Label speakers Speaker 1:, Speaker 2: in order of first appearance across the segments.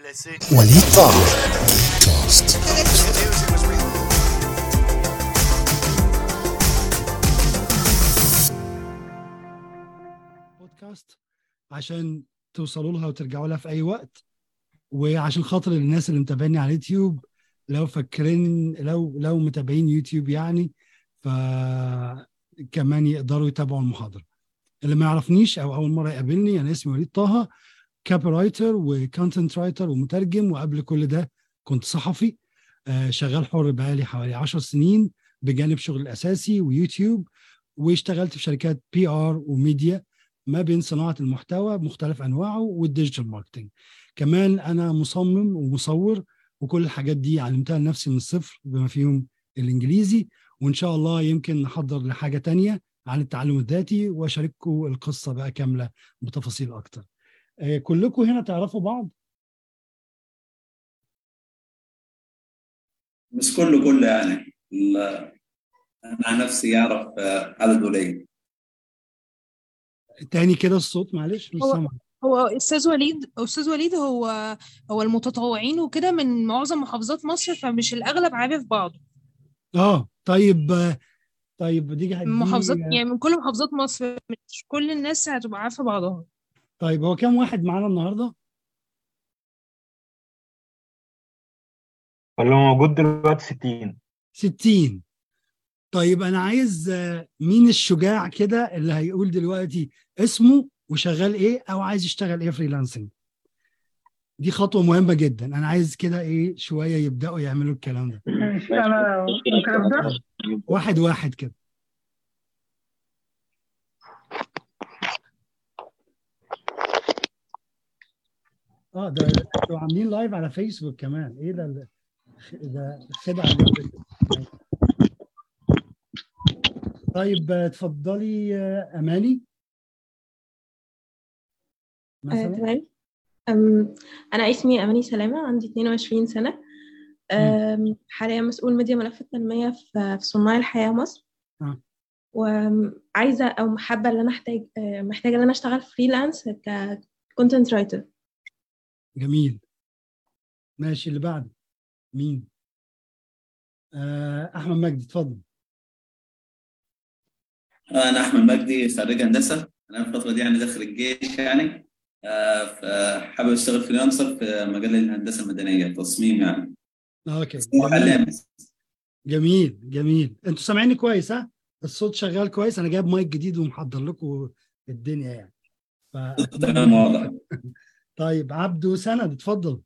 Speaker 1: blessé.
Speaker 2: وليد طاهر بودكاست
Speaker 3: عشان توصلوا لها وترجعوا لها في أي وقت وعشان خاطر الناس اللي متابعيني على اليوتيوب لو فاكرين لو لو متابعين يوتيوب يعني فكمان يقدروا يتابعوا المحاضرة اللي ما يعرفنيش أو أول مرة يقابلني أنا اسمي وليد طه copywriter و content writer ومترجم وقبل كل ده كنت صحفي آه، شغال حر بقالي حوالي 10 سنين بجانب شغل الاساسي ويوتيوب واشتغلت في شركات PR و media ما بين صناعة المحتوى بمختلف أنواعه وال digital marketing كمان أنا مصمم ومصور وكل الحاجات دي علمتها لنفسي من الصفر بما فيهم الإنجليزي وإن شاء الله يمكن نحضر لحاجة تانية عن التعلم الذاتي وأشارككم القصة بقى كاملة بتفاصيل أكتر. كلكم هنا تعرفوا بعض؟
Speaker 4: مش كله كله يعني. عن نفسي أعرف آه، عدد قليل
Speaker 3: تاني كده الصوت معلش مش
Speaker 5: هو-
Speaker 3: سامع
Speaker 5: هو أستاذ وليد أستاذ وليد هو هو المتطوعين وكده من معظم محافظات مصر فمش الأغلب عارف بعضه.
Speaker 3: آه طيب آه، طيب دي
Speaker 5: من محافظات يعني من كل محافظات مصر مش كل الناس هتبقى عارفة بعضها.
Speaker 3: طيب هو كام واحد معانا النهارده؟
Speaker 6: اللي هو موجود دلوقتي 60
Speaker 3: 60 طيب أنا عايز آه، مين الشجاع كده اللي هيقول دلوقتي اسمه وشغال إيه أو عايز يشتغل إيه فريلانسنج دي خطوة مهمة جدا. أنا عايز كده إيه شوية يبدأوا يعملوا الكلام ده.
Speaker 7: ماشي أنا ممكن أبدأ؟
Speaker 3: واحد واحد كده. آه ده أنتوا عاملين لايف على فيسبوك كمان. إيه ده ده جدا. طيب اتفضلي أماني.
Speaker 8: آه،
Speaker 3: مثلا.
Speaker 8: تمام. أنا اسمي أماني سلامة عندي 22 سنة. أم، حاليا مسؤول ميديا ملف التنمية في صناع الحياة مصر.
Speaker 3: آه.
Speaker 8: وعايزة أو حابة إن أنا أحتاج آه، محتاجة إن أنا أشتغل freelance ك content writer
Speaker 3: جميل. ماشي اللي بعده. مين؟ آه أحمد مجدي اتفضل.
Speaker 4: أنا أحمد مجدي خريج هندسة. أنا الفترة دي يعني داخل الجيش يعني. آه، فحابب أشتغل freelancer في مجال الهندسة المدنية تصميم يعني. okay.
Speaker 3: جميل جميل جميل. أنتوا سامعيني كويس ها؟ الصوت شغال كويس. أنا جايب مايك جديد ومحضر لكم الدنيا يعني.
Speaker 4: تمام
Speaker 3: ف...
Speaker 4: واضح
Speaker 3: طيب عبدو سند اتفضل.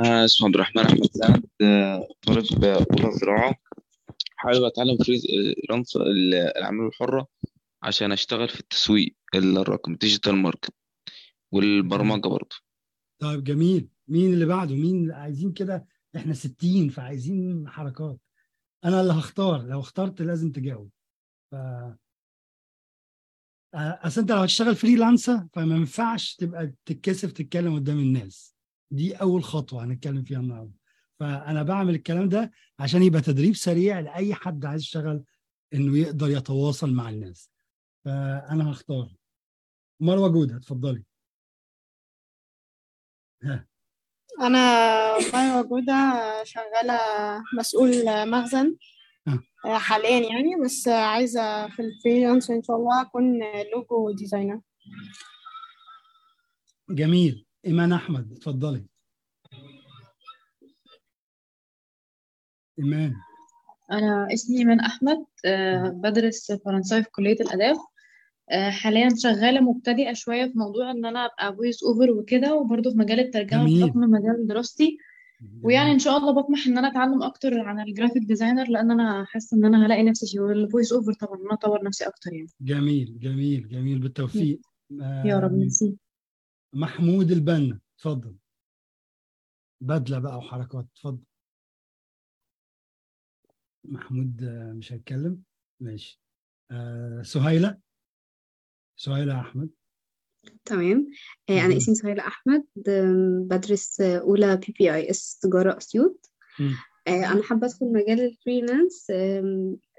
Speaker 9: أنا اسمي عبد الرحمن أحمد سعد آه، طالب أولى زراعة. حابب أتعلم freelance الأعمال الحرة عشان أشتغل في التسويق الرقمي digital market والبرمجة برضه.
Speaker 3: طيب جميل. مين اللي بعده؟ مين اللي عايزين كده؟ إحنا 60 فعايزين حركات. أنا اللي هختار لو اخترت لازم تجاوب. ف آه، أصل أنت لو هتشتغل freelancer فما ينفعش تبقى تتكسف تتكلم قدام الناس. دي أول خطوة هنتكلم فيها النهارده. فأنا بعمل الكلام ده عشان يبقى تدريب سريع لأي حد عايز يشتغل إنه يقدر يتواصل مع الناس. فأنا هختار. مروة جودة اتفضلي. ها.
Speaker 10: أنا والله موجودة شغالة مسؤول مخزن.
Speaker 3: آه.
Speaker 10: حاليا يعني بس عايزة في ال freelance إن شاء الله أكون logo designer.
Speaker 3: جميل. إيمان أحمد اتفضلي. إيمان.
Speaker 11: أنا اسمي إيمان أحمد آه، بدرس فرنساوي في كلية الآداب. آه، حاليا شغالة مبتدئة شوية في موضوع إن أنا أبقى voice over وكده وبرضه في مجال الترجمة
Speaker 3: جميل.
Speaker 11: بحكم مجال دراستي. ويعني إن شاء الله بطمح إن أنا أتعلم أكتر عن ال graphic designer لأن أنا حاسة إن أنا هلاقي نفسي في ال voice over طبعا إن أنا أطور نفسي أكتر يعني.
Speaker 3: جميل جميل جميل بالتوفيق.
Speaker 11: يا رب ميرسي.
Speaker 3: محمود البنا اتفضل. بدلة بقى وحركات اتفضل. محمود آه، مش هيتكلم. ماشي. آه سهيلة. سهيلة أحمد.
Speaker 12: تمام. آه، أنا اسمي سهيلة أحمد بدرس آه، أولى B BIS تجارة أسيوط. آه، أنا حابة أدخل مجال ال freelance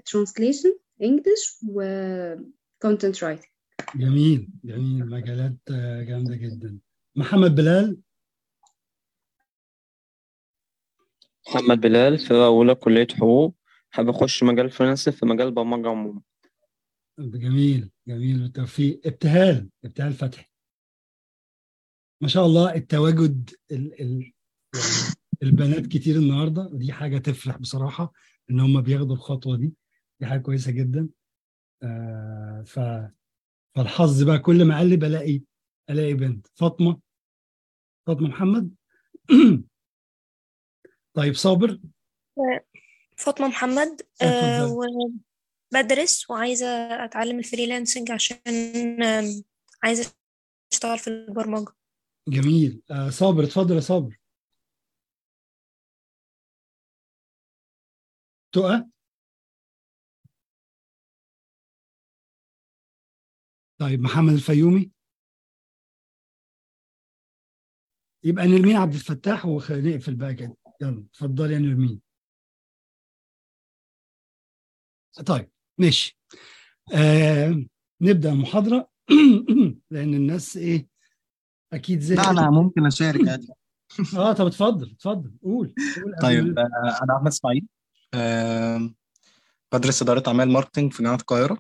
Speaker 12: translation English و content writing
Speaker 3: جميل جميل. مجالات جامدة جدا. محمد بلال؟
Speaker 1: محمد بلال في أولى كلية حقوق. حابب أخش مجال freelancing في مجال برمجة عموما.
Speaker 3: جميل جميل بالتوفيق. ابتهال ابتهال فتحي. ما شاء الله التواجد ال ال يعني البنات كتير النهارده ودي حاجة تفرح بصراحة إن هم بياخدوا الخطوة دي. دي حاجة كويسة جدا. آه ف فالحظ بقى كل ما أقلب ألاقي ألاقي بنت. فاطمة فاطمة محمد. طيب صابر.
Speaker 13: فاطمة محمد
Speaker 3: اتفضلي.
Speaker 13: آه وبدرس وعايزة أتعلم الفريلانسنج عشان عايزة أشتغل في البرمجة.
Speaker 3: جميل. آه صابر اتفضل يا صابر. تقى؟ طيب محمد الفيومي. يبقى نرمين عبد الفتاح ونقفل بقى كده. يلا اتفضلي يا نرمين. طيب ماشي. آه نبدأ المحاضرة لأن الناس إيه أكيد زي
Speaker 14: لا أنا ممكن أشارك عادي.
Speaker 3: آه طب اتفضل اتفضل. قول قول
Speaker 14: طيب آه، أنا أحمد إسماعيل آه، بدرس إدارة أعمال marketing في جامعة القاهرة.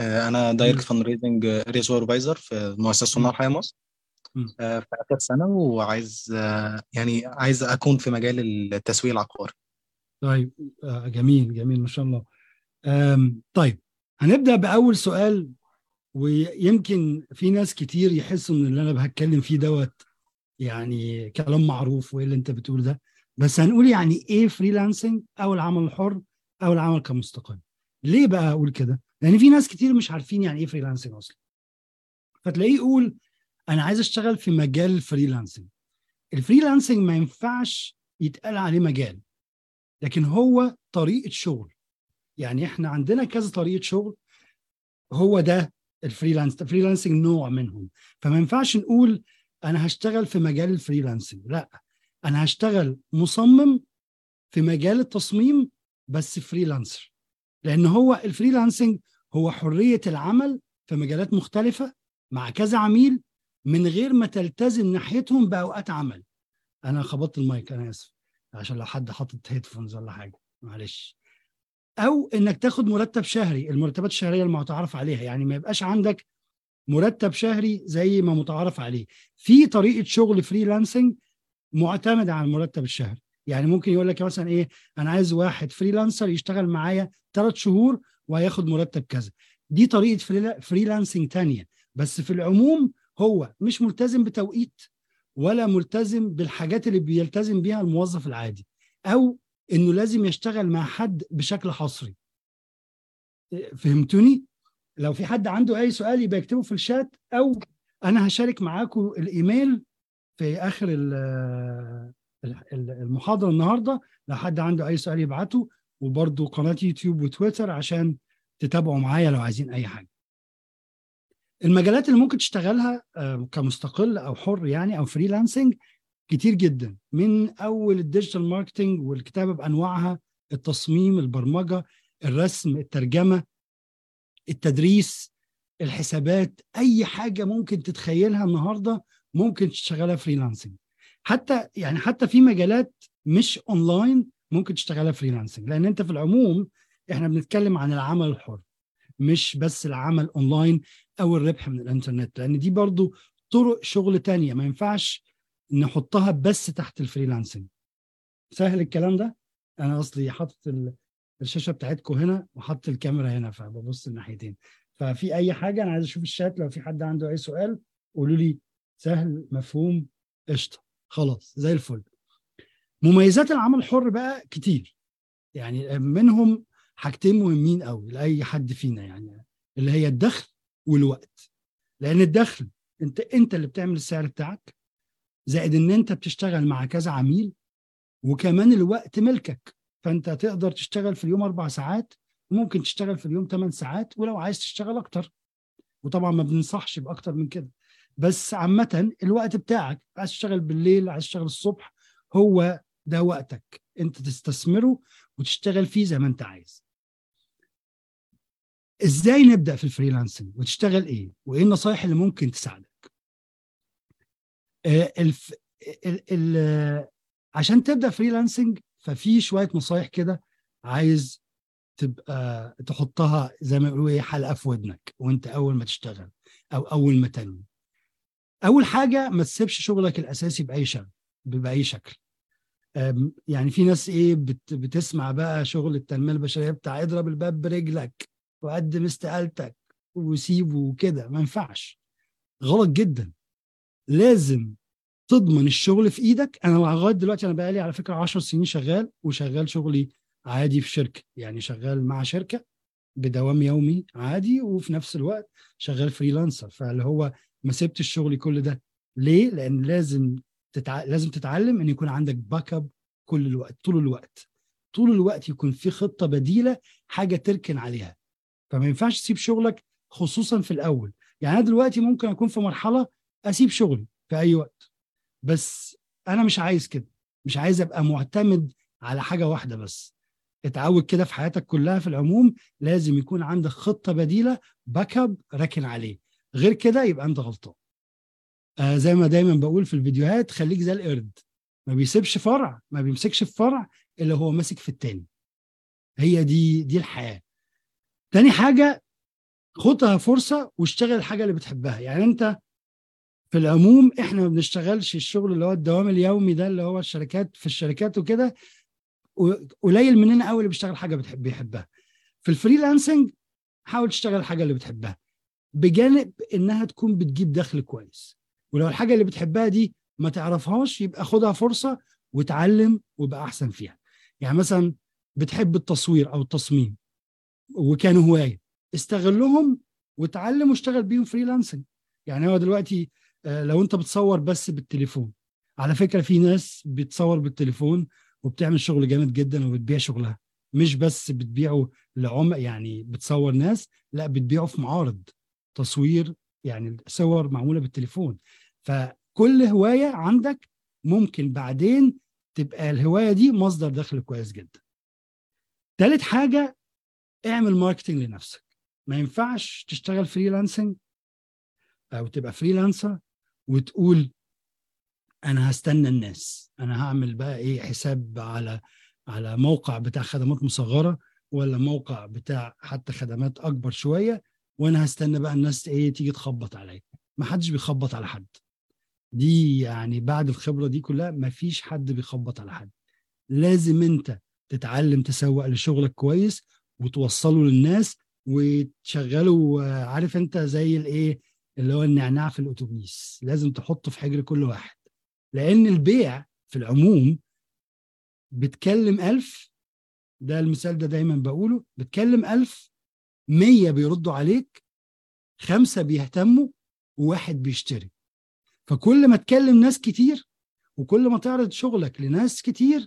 Speaker 14: آه، أنا direct fundraising area supervisor في مؤسسة صناع الحياة مصر. في آخر سنة وعايز يعني عايز أكون في مجال التسويق العقاري
Speaker 3: طيب جميل جميل ما شاء الله. طيب هنبدأ بأول سؤال ويمكن في ناس كتير يحسوا إن اللي أنا بتكلم فيه دوت يعني كلام معروف وإيه اللي أنت بتقول ده. بس هنقول يعني إيه freelancing أو العمل الحر أو العمل كمستقل. ليه بقى أقول كده؟ لأن في ناس كتير مش عارفين يعني إيه freelancing أصلا. فتلاقيه يقول أنا عايز أشتغل في مجال ال freelancing ال freelancing ما ينفعش يتقال عليه مجال لكن هو طريقة شغل. يعني إحنا عندنا كذا طريقة شغل هو ده ال freelance ال freelancing نوع منهم. فما ينفعش نقول أنا هشتغل في مجال ال freelancing لا أنا هشتغل مصمم في مجال التصميم بس freelancer. لأن هو ال freelancing هو حرية العمل في مجالات مختلفة مع كذا عميل من غير ما تلتزم ناحيتهم بأوقات عمل. أنا خبطت المايك أنا آسف عشان لو حد حاطط headphones ولا حاجة معلش. أو إنك تاخد مرتب شهري المرتبات الشهرية المتعارف عليها يعني ما يبقاش عندك مرتب شهري زي ما متعارف عليه. في طريقة شغل freelancing معتمدة على المرتب الشهري. يعني ممكن يقول لك مثلا إيه أنا عايز واحد freelancer يشتغل معايا ثلاث شهور وهياخد مرتب كذا. دي طريقة freela- freelancing تانية. بس في العموم هو مش ملتزم بتوقيت ولا ملتزم بالحاجات اللي بيلتزم بيها الموظف العادي. أو إنه لازم يشتغل مع حد بشكل حصري. فهمتوني؟ لو في حد عنده أي سؤال يبقى يكتبه في الشات أو أنا هشارك معاكم الإيميل في آخر ال- ال- المحاضرة النهارده. لو حد عنده أي سؤال يبعته وبرضه قناة يوتيوب وتويتر عشان تتابعوا معايا لو عايزين أي حاجة. المجالات اللي ممكن تشتغلها آه، كمستقل أو حر يعني أو freelancing كتير جدا. من أول ال digital marketing والكتابة بأنواعها التصميم البرمجة الرسم الترجمة التدريس الحسابات أي حاجة ممكن تتخيلها النهارده ممكن تشتغلها freelancing. حتى يعني حتى في مجالات مش أونلاين ممكن تشتغلها freelancing. لأن أنت في العموم إحنا بنتكلم عن العمل الحر مش بس العمل أونلاين أو الربح من الإنترنت. لأن دي برضو طرق شغل تانية. ما ينفعش نحطها بس تحت ال freelancing. سهل الكلام ده؟ أنا اصلي حاطط ال- الشاشة بتاعتكم هنا وحاطط الكاميرا هنا فببص الناحيتين. ففي أي حاجة أنا عايز أشوف الشات لو في حد عنده أي سؤال قولوا لي سهل مفهوم قشطة. خلاص زي الفل. مميزات العمل الحر بقى كتير. يعني منهم حاجتين مهمين قوي لأي حد فينا يعني اللي هي الدخل والوقت. لأن الدخل أنت أنت اللي بتعمل السعر بتاعك زائد إن أنت بتشتغل مع كذا عميل وكمان الوقت ملكك. فأنت تقدر تشتغل في اليوم أربع ساعات وممكن تشتغل في اليوم ثمان ساعات ولو عايز تشتغل أكتر. وطبعا ما بننصحش بأكتر من كده. بس عامة الوقت بتاعك عايز تشتغل بالليل عايز تشتغل الصبح هو ده وقتك. أنت تستثمره وتشتغل فيه زي ما أنت عايز. إزاي نبدأ في الفريلانسنج؟ وتشتغل إيه؟ وإيه النصايح اللي ممكن تساعدك؟ الف... ال... ال... عشان تبدأ فريلانسنج ففي شوية نصايح كده عايز تبقى تحطها زي ما يقولوا إيه حلقة في ودنك وأنت أول ما تشتغل أو أول ما تنوي. أول حاجة ما تسيبش شغلك الأساسي بأي شكل بأي شكل. يعني في ناس إيه بت بتسمع بقى شغل التنمية البشرية بتاع اضرب الباب برجلك وقدم استقالتك وسيبه وكده ما ينفعش. غلط جدا. لازم تضمن الشغل في إيدك. أنا لغاية دلوقتي أنا بقالي على فكرة 10 سنين شغال وشغال شغلي عادي في شركة يعني شغال مع شركة بدوام يومي عادي وفي نفس الوقت شغال freelancer فاللي هو ما سبتش الشغل كل ده. ليه؟ لأن لازم تتع... لازم تتعلم إن يكون عندك backup كل الوقت طول الوقت. طول الوقت يكون في خطة بديلة حاجة تركن عليها. فما ينفعش تسيب شغلك خصوصا في الأول. يعني أنا دلوقتي ممكن أكون في مرحلة أسيب شغلي في أي وقت. بس أنا مش عايز كده. مش عايز أبقى معتمد على حاجة واحدة بس. اتعود كده في حياتك كلها في العموم لازم يكون عندك خطة بديلة backup راكن عليه. غير كده يبقى أنت غلطان. آه زي ما دايما بقول في الفيديوهات خليك زي القرد. ما بيسيبش فرع ما بيمسكش في فرع إلا هو ماسك في التاني. هي دي دي الحياة. تاني حاجة خدها فرصة واشتغل الحاجة اللي بتحبها. يعني أنت في العموم إحنا ما بنشتغلش الشغل اللي هو الدوام اليومي ده اللي هو الشركات في الشركات وكده قليل مننا قوي اللي بيشتغل حاجة بتحب بيحبها. في الفريلانسنج حاول تشتغل الحاجة اللي بتحبها بجانب إنها تكون بتجيب دخل كويس. ولو الحاجة اللي بتحبها دي ما تعرفهاش يبقى خدها فرصة وتعلم ويبقى أحسن فيها. يعني مثلا بتحب التصوير أو التصميم وكانوا هواية استغلهم وتعلم واشتغل بيهم فريلانسنج. يعني هو دلوقتي لو انت بتصور بس بالتليفون. على فكرة في ناس بتصور بالتليفون وبتعمل شغل جامد جدا وبتبيع شغلها. مش بس بتبيعه لعم يعني بتصور ناس لا بتبيعه في معارض تصوير يعني صور معمولة بالتليفون. فكل هواية عندك ممكن بعدين تبقى الهواية دي مصدر دخل كويس جدا. تالت حاجة اعمل marketing لنفسك. ما ينفعش تشتغل freelancing أو تبقى freelancer وتقول أنا هستنى الناس. أنا هعمل بقى إيه؟ حساب على على موقع بتاع خدمات مصغرة ولا موقع بتاع حتى خدمات أكبر شوية وأنا هستنى بقى الناس إيه؟ تيجي تخبط عليا. ما حدش بيخبط على حد. دي يعني بعد الخبرة دي كلها ما فيش حد بيخبط على حد. لازم أنت تتعلم تسوق لشغلك كويس وتوصله للناس وتشغله عارف أنت زي الإيه؟ اللي هو النعناع في الأتوبيس. لازم تحطه في حجر كل واحد. لأن البيع في العموم بتكلم ألف ده المثال ده دايما بقوله بتكلم ألف مية بيردوا عليك خمسة بيهتموا وواحد بيشتري. فكل ما تكلم ناس كتير وكل ما تعرض شغلك لناس كتير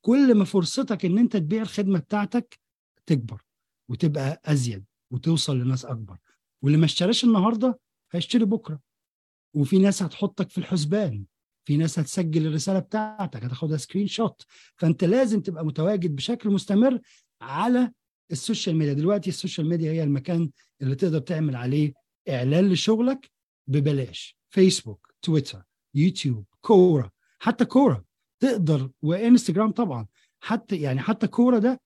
Speaker 3: كل ما فرصتك إن أنت تبيع الخدمة بتاعتك تكبر وتبقى أزيد وتوصل لناس أكبر. واللي ما اشتراش النهارده هيشتري بكرة. وفي ناس هتحطك في الحسبان. في ناس هتسجل الرسالة بتاعتك هتاخدها سكرين شوت. فأنت لازم تبقى متواجد بشكل مستمر على ال social media. دلوقتي ال social media هي المكان اللي تقدر تعمل عليه إعلان لشغلك ببلاش. فيسبوك تويتر يوتيوب Quora. حتى Quora. تقدر وإنستجرام طبعا. حتى يعني حتى Quora ده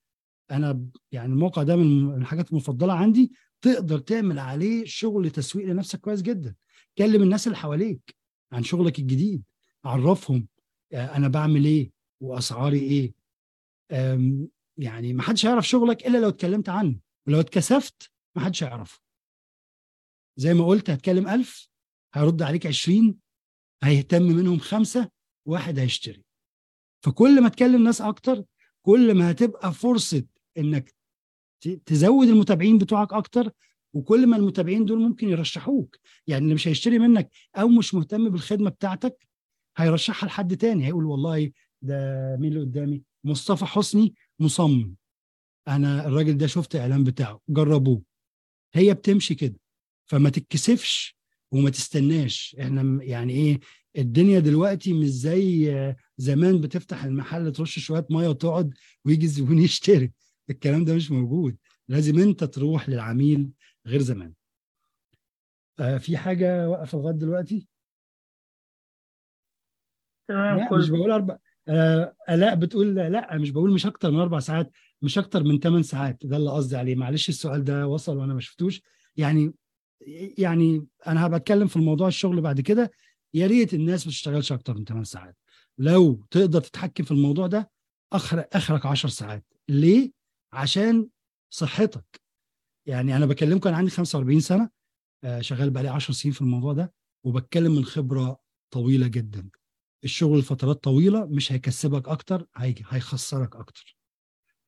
Speaker 3: أنا يعني الموقع ده من الحاجات المفضلة عندي. تقدر تعمل عليه شغل تسويق لنفسك كويس جدا. كلم الناس اللي حواليك عن شغلك الجديد عرفهم آه، أنا بعمل إيه وأسعاري إيه. يعني ما حدش هيعرف شغلك إلا لو اتكلمت عنه. ولو اتكسفت ما حدش هيعرفه. زي ما قلت هتكلم ألف هيرد عليك عشرين هيهتم منهم خمسة واحد هيشتري. فكل ما تكلم ناس أكتر كل ما هتبقى فرصة إنك تزود المتابعين بتوعك أكتر وكل ما المتابعين دول ممكن يرشحوك. يعني اللي مش هيشتري منك أو مش مهتم بالخدمة بتاعتك هيرشحها لحد تاني هيقول والله ده مين اللي قدامي؟ مصطفى حسني مصمم. أنا الراجل ده شفت إعلان بتاعه جربوه. هي بتمشي كده. فما تتكسفش وما تستناش. إحنا يعني إيه الدنيا دلوقتي مش زي زمان بتفتح المحل ترش شوية مية وتقعد ويجي الزبون يشتري. الكلام ده مش موجود. لازم انت تروح للعميل غير زمان. آه في حاجة واقفة لغاية دلوقتي؟
Speaker 7: تمام
Speaker 3: لا مش بقول أربع آه الاء بتقول لا مش بقول مش أكتر من أربع ساعات مش أكتر من ثمان ساعات. ده اللي قصدي عليه. معلش السؤال ده وصل وأنا ما شفتوش. يعني يعني أنا هبقى أتكلم في الموضوع الشغل بعد كده. يا ريت الناس ما تشتغلش أكتر من 8 ساعات. لو تقدر تتحكم في الموضوع ده اخرك آخرك 10 ساعات. ليه؟ عشان صحتك. يعني أنا بكلمكم أنا عندي 45 سنة آه، شغال بقالي 10 سنين في الموضوع ده وبتكلم من خبرة طويلة جدا. الشغل لفترات طويلة مش هيكسبك أكتر هي- هيخسرك أكتر.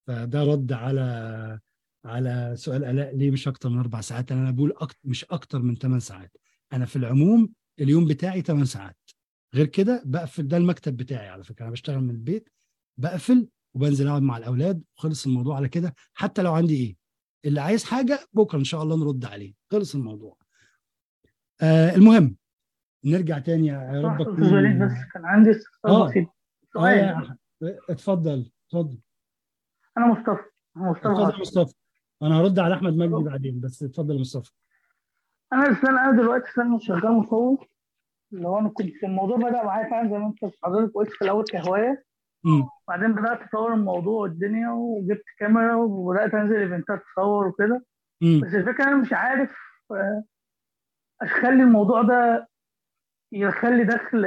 Speaker 3: فده رد على على سؤال الاء ليه مش أكتر من أربع ساعات؟ أنا بقول أكتر مش أكتر من 8 ساعات. أنا في العموم اليوم بتاعي 8 ساعات. غير كده بقفل ده المكتب بتاعي على فكرة. أنا بشتغل من البيت بقفل وبنزل أقعد مع الأولاد. وخلص الموضوع على كده. حتى لو عندي إيه اللي عايز حاجة بكرة إن شاء الله نرد عليه. خلص الموضوع. آه المهم نرجع تاني يا رب.
Speaker 7: أستاذ وليد بس كان عندي استفسار بسيط
Speaker 3: يا
Speaker 7: سؤال.
Speaker 3: أحمد. اتفضل اتفضل.
Speaker 7: أنا مصطفى. مصطفى
Speaker 3: اتفضل. مصطفى. أنا هرد على أحمد مجدي بعدين بس اتفضل يا مصطفى.
Speaker 7: أنا الانسان أنا دلوقتي فعلا شغال مصور. اللي هو أنا كنت الموضوع بدأ معايا فعلا زي ما أنت حضرتك قلت في الأول
Speaker 3: كهواية.
Speaker 7: بعدين بدأت اطور الموضوع والدنيا وجبت كاميرا وبدأت أنزل إيفنتات أصور وكده. بس الفكرة أنا مش عارف آه، أخلي الموضوع ده يدخل لي دخل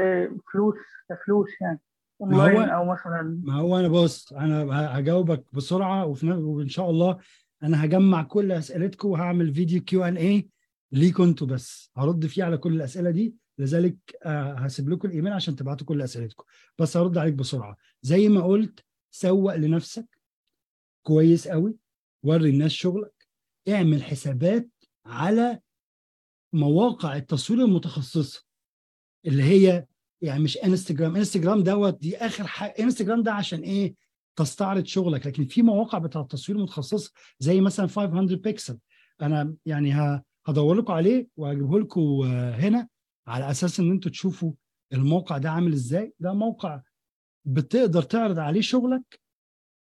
Speaker 7: فلوس كفلوس يعني
Speaker 3: ما هو
Speaker 7: أونلاين أو مثلا.
Speaker 3: ما هو أنا بص أنا هجاوبك بسرعة وإن شاء الله أنا هجمع كل أسئلتكم وهعمل فيديو Q and A ليكم أنتوا بس. هرد فيه على كل الأسئلة دي لذلك آه، هسيب لكم الإيميل عشان تبعتوا كل أسئلتكم. بس هرد عليك بسرعة. زي ما قلت سوق لنفسك. كويس قوي. وري الناس شغلك. اعمل حسابات على مواقع التصوير المتخصصة اللي هي يعني مش انستجرام انستجرام دوت ده آخر حاجة انستجرام ده عشان إيه؟ تستعرض شغلك. لكن في مواقع بتاع التصوير متخصصه زي مثلا 500 بيكسل. أنا يعني هدور لكم عليه وهجيبه لكم آه، هنا على أساس إن أنتوا تشوفوا الموقع ده عامل إزاي. ده موقع بتقدر تعرض عليه شغلك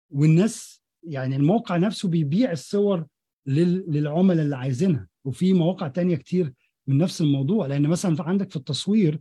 Speaker 3: والناس يعني الموقع نفسه بيبيع الصور لل- للعملاء اللي عايزينها. وفي مواقع تانية كتير من نفس الموضوع. لأن مثلا عندك في التصوير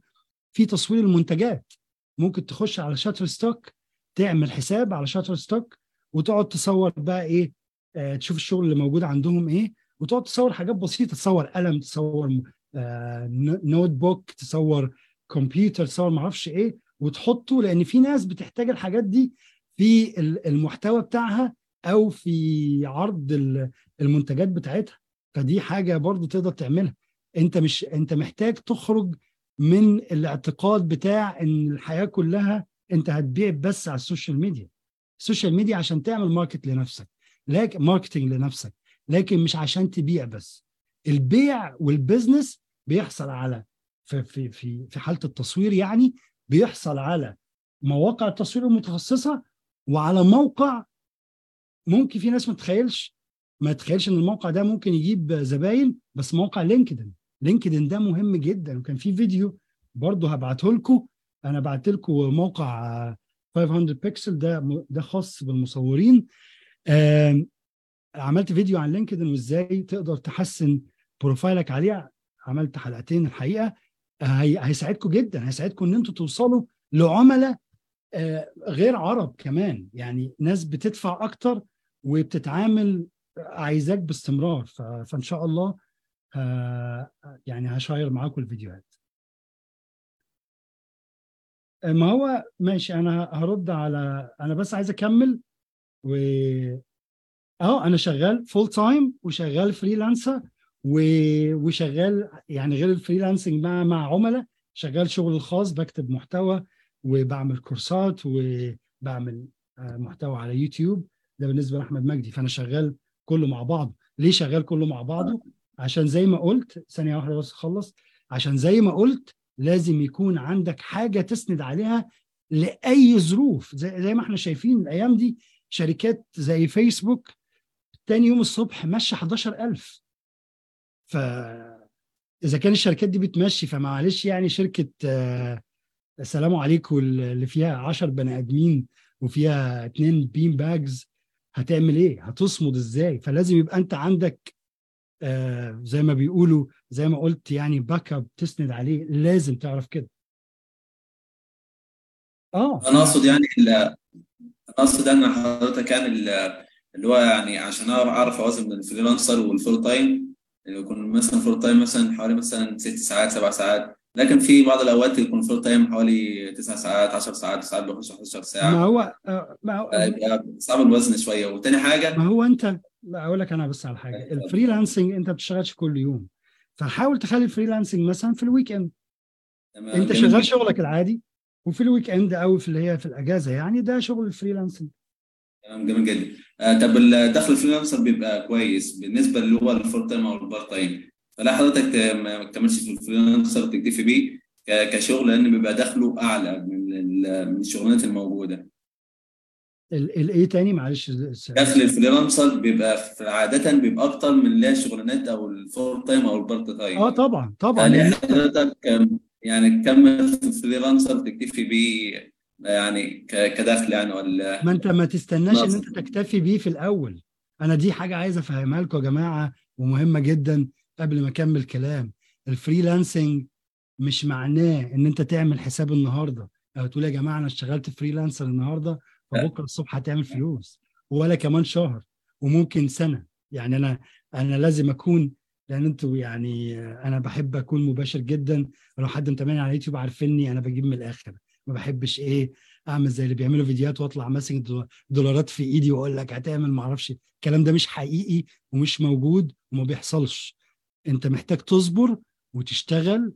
Speaker 3: في تصوير المنتجات. ممكن تخش على شاتر ستوك تعمل حساب على شاتر ستوك وتقعد تصور بقى إيه آه تشوف الشغل اللي موجود عندهم إيه وتقعد تصور حاجات بسيطة. تصور قلم تصور آه notebook تصور كمبيوتر تصور معرفش إيه. وتحطه لأن في ناس بتحتاج الحاجات دي في ال- المحتوى بتاعها أو في عرض ال- المنتجات بتاعتها. فدي حاجة برضو تقدر تعملها. أنت مش أنت محتاج تخرج من الاعتقاد بتاع إن الحياة كلها أنت هتبيع بس على ال social media. ال social media عشان تعمل market لنفسك لكن marketing لنفسك لكن مش عشان تبيع بس. البيع وال business بيحصل على في في في في حالة التصوير يعني بيحصل على مواقع التصوير المتخصصة وعلى موقع ممكن في ناس ما تتخيلش ما تتخيلش إن الموقع ده ممكن يجيب زباين بس موقع لينكدين. لينكدين ده مهم جدا. وكان في فيديو برضه هبعته لكم. أنا بعت لكم موقع آه، 500 بيكسل. ده ده خاص بالمصورين. عملت فيديو عن لينكدين وإزاي تقدر تحسن profile ك عليه. عملت حلقتين الحقيقة. هي- هيساعدكم جدا هيساعدكم إن أنتوا توصلوا لعملاء آه، غير عرب كمان. يعني ناس بتدفع أكتر وبتتعامل عايزاك باستمرار. فإن شاء الله آه، يعني ه share معاكم الفيديوهات. آه، ما هو ماشي أنا هرد على أنا بس عايز أكمل. و آه أنا شغال full time وشغال freelancer. وشغال يعني غير ال freelancing مع مع عملاء شغال شغل الخاص بكتب محتوى وبعمل كورسات وبعمل آه، محتوى على يوتيوب. ده بالنسبة لأحمد مجدي. فأنا شغال كله مع بعض. ليه شغال كله مع بعضه؟ عشان زي ما قلت ثانية واحدة بس اخلص عشان زي ما قلت لازم يكون عندك حاجة تسند عليها لأي ظروف. زي, زي ما إحنا شايفين الأيام دي شركات زي فيسبوك تاني يوم الصبح مشى 11000 ف إذا كان الشركات دي بتمشي فمعلش يعني شركة آه، سلام عليكم اللي فيها 10 بني آدمين وفيها اتنين بين باجز هتعمل إيه؟ هتصمد إزاي؟ فلازم يبقى أنت عندك آه زي ما بيقولوا زي ما قلت يعني باك اب تسند عليه لازم تعرف كده آه
Speaker 4: أنا أقصد يعني أنا أقصد ان حضرتك يعني ال- اللي هو يعني عشان أعرف أوازن بين الفريلانسر والفول تايم يكون مثلا فول تايم مثلا حوالي مثلا ست ساعات سبع ساعات. لكن في بعض الأوقات يكون فول تايم حوالي تسع ساعات 10 ساعات ساعات بيخش 11
Speaker 3: ما
Speaker 4: ساعه
Speaker 3: هو آه، ما هو
Speaker 4: صعب الوزن شوية. وتاني حاجة
Speaker 3: ما هو أنت لا أقول لك أنا بس على حاجة. ال freelancing أنت ما بتشتغلش كل يوم. فحاول تخلي ال freelancing مثلا في
Speaker 4: ال
Speaker 3: weekend.
Speaker 4: أنت
Speaker 3: شغال. شغلك العادي وفي ال weekend أو في اللي هي في الأجازة يعني ده شغل ال freelancing.
Speaker 4: تمام جميل جدا. آه طب الدخل ال freelancer بيبقى كويس بالنسبة اللي هو ال full time أو ال part time فلا حضرتك ما تكملش في ال freelancer تكتفي بيه كشغل لأن بيبقى دخله أعلى من من الشغلانات الموجودة.
Speaker 3: ال- الايه تاني؟ معلش
Speaker 4: دخل ال freelancer بيبقى عادة بيبقى أكتر من اللي هي الشغلانات أو ال full time أو ال
Speaker 3: part time. آه طبعا
Speaker 4: طبعا.
Speaker 3: لأن-
Speaker 4: حضرتك يعني تكمل في ال freelancer تكتفي بيه يعني كدخل يعني ولا
Speaker 3: ما انت ما تستناش ان؟ انت تكتفي بيه في الأول. أنا دي حاجة عايز أفهمها لكم يا جماعة ومهمة جدا قبل ما أكمل كلام ال freelancing مش معناه إن أنت تعمل حساب النهارده. أو تقول يا جماعة أنا اشتغلت freelancer النهارده فبكره الصبح هتعمل فلوس. ولا كمان شهر وممكن سنة. يعني أنا أنا لازم أكون لأن أنتوا يعني أنا بحب أكون مباشر جدا. لو حد متابعني على اليوتيوب عارفيني أنا بجيب من الآخر. ما بحبش إيه اعمل زي اللي بيعملوا فيديوهات واطلع ماسك دو- دولارات في ايدي واقول لك هتعمل ما أعرفش. الكلام ده مش حقيقي ومش موجود وما بيحصلش. انت محتاج تصبر وتشتغل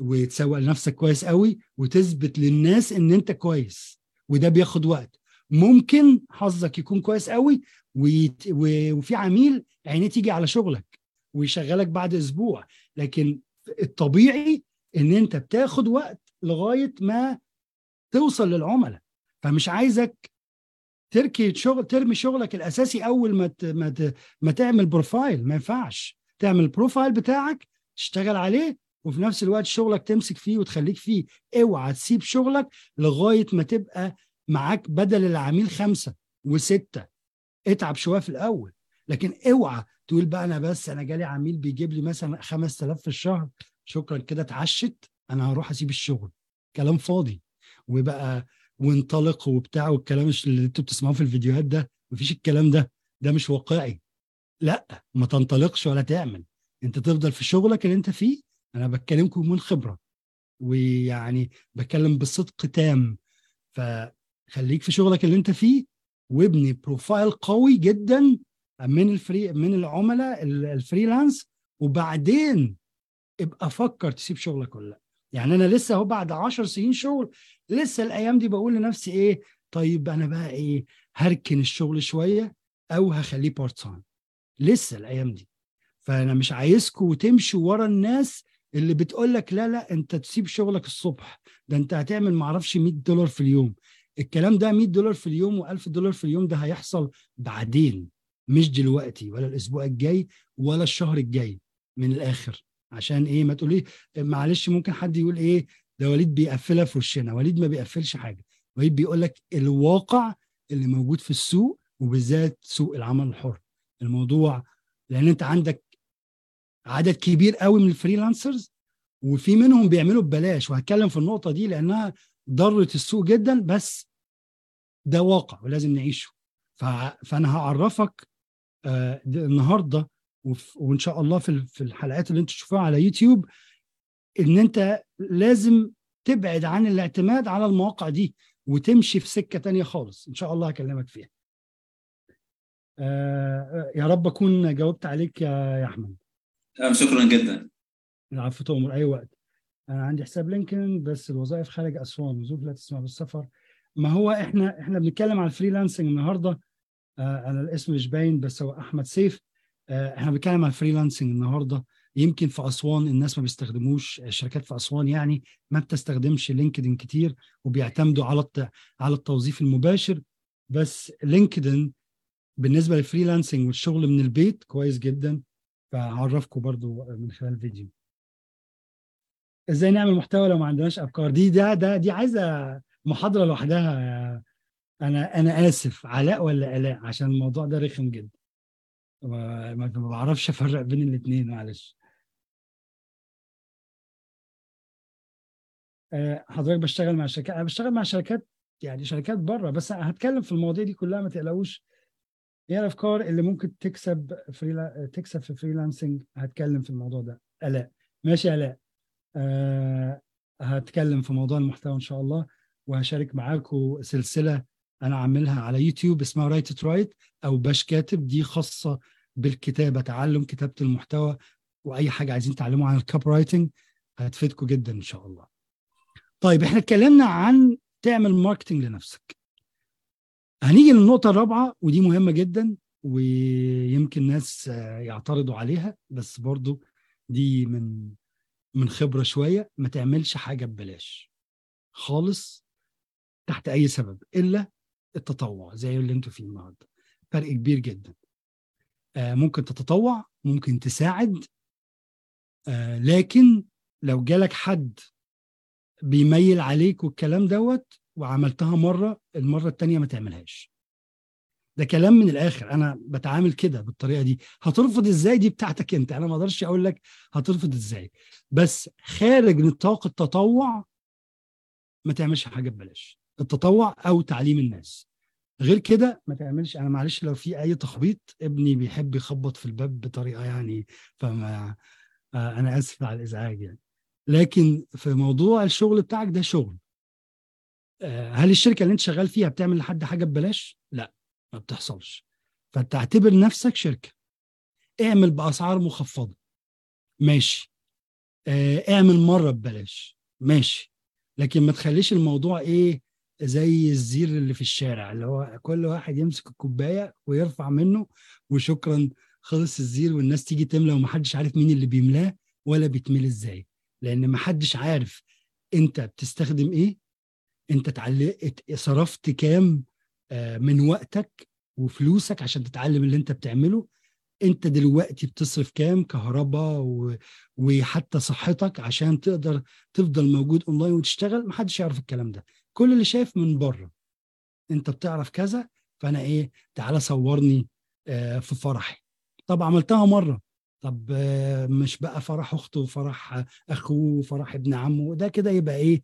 Speaker 3: وتسوق لنفسك كويس قوي وتثبت للناس ان انت كويس وده بياخد وقت. ممكن حظك يكون كويس قوي ويت... و... وفي عميل عينيه تيجي على شغلك ويشغلك بعد أسبوع. لكن الطبيعي إن أنت بتاخد وقت لغاية ما توصل للعملاء. فمش عايزك تركي شغل ترمي شغلك الأساسي أول ما ت... ما, ت... ما تعمل profile ما ينفعش. تعمل ال profile بتاعك تشتغل عليه وفي نفس الوقت شغلك تمسك فيه وتخليك فيه. اوعى تسيب شغلك لغاية ما تبقى معاك بدل العميل خمسة وستة. اتعب شوية في الأول. لكن اوعى تقول بقى أنا بس أنا جالي عميل بيجيب لي مثلا 5000 في الشهر. شكرا كده اتعشت. أنا هروح أسيب الشغل. كلام فاضي. وبقى وانطلق وبتاع والكلام اللي أنتوا بتسمعوه في الفيديوهات ده مفيش الكلام ده. ده مش واقعي. لا ما تنطلقش ولا تعمل. انت تفضل في شغلك اللي انت فيه. أنا بتكلمكم من خبرة. ويعني بتكلم بصدق تام. فخليك في شغلك اللي انت فيه. وابني profile قوي جدا من ال free من العملاء ال- ال freelance. وبعدين ابقى فكر تسيب شغلك ولا لا. يعني أنا لسه أهو بعد 10 سنين شغل لسه الأيام دي بقول لنفسي إيه طيب أنا بقى إيه هركن الشغل شوية أو هخليه part time لسه الأيام دي. فأنا مش عايزكم تمشوا ورا الناس اللي بتقول لك لا لا أنت تسيب شغلك الصبح ده أنت هتعمل معرفش 100 دولار في اليوم. الكلام ده 100 دولار في اليوم و1000 دولار في اليوم ده هيحصل بعدين مش دلوقتي ولا الأسبوع الجاي ولا الشهر الجاي من الآخر. عشان إيه؟ ما تقولي معلش ممكن حد يقول إيه؟ ده وليد بيقفلها في وشنا. وليد ما بيقفلش حاجة. وليد بيقول لك الواقع اللي موجود في السوق وبالذات سوق العمل الحر. الموضوع لأن أنت عندك عدد كبير قوي من ال freelancers وفي منهم بيعملوا ببلاش. وهتكلم في النقطة دي لأنها ضرت السوق جدا بس ده واقع ولازم نعيشه. فأنا هعرفك آه، النهارده. وإن شاء الله في في الحلقات اللي أنت تشوفوها على يوتيوب إن أنت لازم تبعد عن الاعتماد على المواقع دي وتمشي في سكة تانية خالص. إن شاء الله هكلمك فيها. آه، يا رب أكون جاوبت عليك يا يا
Speaker 4: أحمد. شكرا جدا.
Speaker 3: العفو تؤمر أي وقت. أنا عندي حساب لينكدين بس الوظائف خارج أسوان وظروف لا تسمح بالسفر. ما هو إحنا إحنا بنتكلم على ال freelancing النهارده آه أنا الاسم مش باين بس هو أحمد سيف. إحنا بنتكلم على ال freelancing النهارده. يمكن في أسوان الناس ما بيستخدموش الشركات في أسوان يعني ما بتستخدمش لينكدين كتير وبيعتمدوا على. على التوظيف المباشر. بس لينكدين بالنسبة لل freelancing والشغل من البيت كويس جدا. فهعرفكم برضو من خلال الفيديو إزاي نعمل محتوى لو ما عندناش افكار دي ده ده دي عايزة محاضرة لوحدها أنا أنا آسف. علاء ولا آلاء؟ عشان الموضوع ده رخم جدا. ما بعرفش أفرق بين الاثنين معلش. آه، حضرتك بشتغل مع شركات أنا بشتغل مع شركات يعني شركات بره بس هتكلم في المواضيع دي كلها ما تقلقوش. إيه الأفكار اللي ممكن تكسب فريلا... تكسب في فريلانسنج هتكلم في الموضوع ده. ألاء. ماشي ألاء. آه هتكلم في موضوع المحتوى إن شاء الله وهشارك معاكم سلسلة أنا عاملها على يوتيوب اسمها write right أو باش كاتب دي خاصة بالكتابة تعلم كتابة المحتوى وأي حاجة عايزين تعلموا عن ال copywriting هتفيدكم جدا إن شاء الله. طيب إحنا اتكلمنا عن تعمل marketing لنفسك. هنيجي للنقطة الرابعة ودي مهمة جدا ويمكن ناس يعترضوا عليها بس برضو دي من من خبرة شوية ما تعملش حاجة ببلاش خالص تحت أي سبب إلا التطوع زي اللي أنتوا فيه النهاردة. فرق كبير جدا. ممكن تتطوع ممكن تساعد آه، لكن لو جالك حد بيميل عليك والكلام دوت وعملتها مرة المرة التانية ما تعملهاش. ده كلام من الآخر. أنا بتعامل كده بالطريقة دي. هترفض إزاي دي بتاعتك أنت؟ أنا ما أقدرش أقول لك هترفض إزاي. بس خارج نطاق التطوع ما تعملش حاجة ببلاش. التطوع أو تعليم الناس. غير كده ما تعملش أنا معلش لو في أي تخبيط ابني بيحب يخبط في الباب بطريقة يعني فما آه، أنا آسف على الإزعاج يعني. لكن في موضوع الشغل بتاعك ده شغل. آه، هل الشركة اللي أنت شغال فيها بتعمل لحد حاجة ببلاش؟ لا ما بتحصلش. فتعتبر نفسك شركة. اعمل بأسعار مخفضة. ماشي. آه، اعمل مرة ببلاش. ماشي. لكن ما تخليش الموضوع إيه زي الزير اللي في الشارع اللي هو كل واحد يمسك الكوباية ويرفع منه وشكرا خلص الزير والناس تيجي تملى ومحدش عارف مين اللي بيملاه ولا بيتملي إزاي. لأن محدش عارف أنت بتستخدم إيه أنت تعلقت صرفت كام آه، من وقتك وفلوسك عشان تتعلم اللي أنت بتعمله. أنت دلوقتي بتصرف كام كهرباء و... وحتى صحتك عشان تقدر تفضل موجود أونلاين وتشتغل محدش يعرف الكلام ده. كل اللي شايف من بره. انت بتعرف كذا فأنا إيه تعالى صورني آه، في فرحي. طب عملتها مرة. طب آه، مش بقى فرح أخته وفرح أخوه وفرح ابن عمه. ده كده يبقى إيه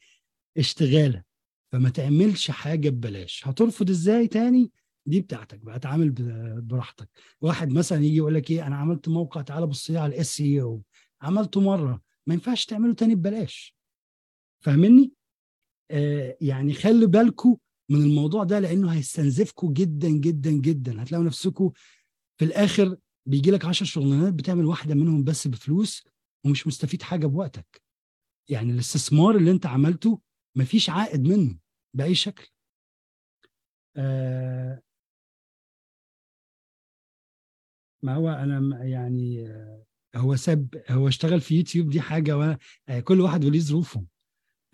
Speaker 3: اشتغالة. فما تعملش حاجة ببلاش. هترفض إزاي تاني؟ دي بتاعتك بقى. اتعامل براحتك. واحد مثلا يجي يقول لك إيه أنا عملت موقع تعالى بص لي على الاس اي أو عملته مرة. ما ينفعش تعمله تاني ببلاش. فاهمني؟ يعني خلي بالكم من الموضوع ده لأنه هيستنزفكم جدا جدا جدا. هتلاقوا نفسكم في الآخر بيجي لك 10 شغلانات بتعمل واحدة منهم بس بفلوس ومش مستفيد حاجة بوقتك. يعني الاستثمار اللي انت عملته مفيش عائد منه بأي شكل. آه ما هو أنا يعني آه، هو ساب هو اشتغل في يوتيوب دي حاجة. آه، كل واحد وليه ظروفه.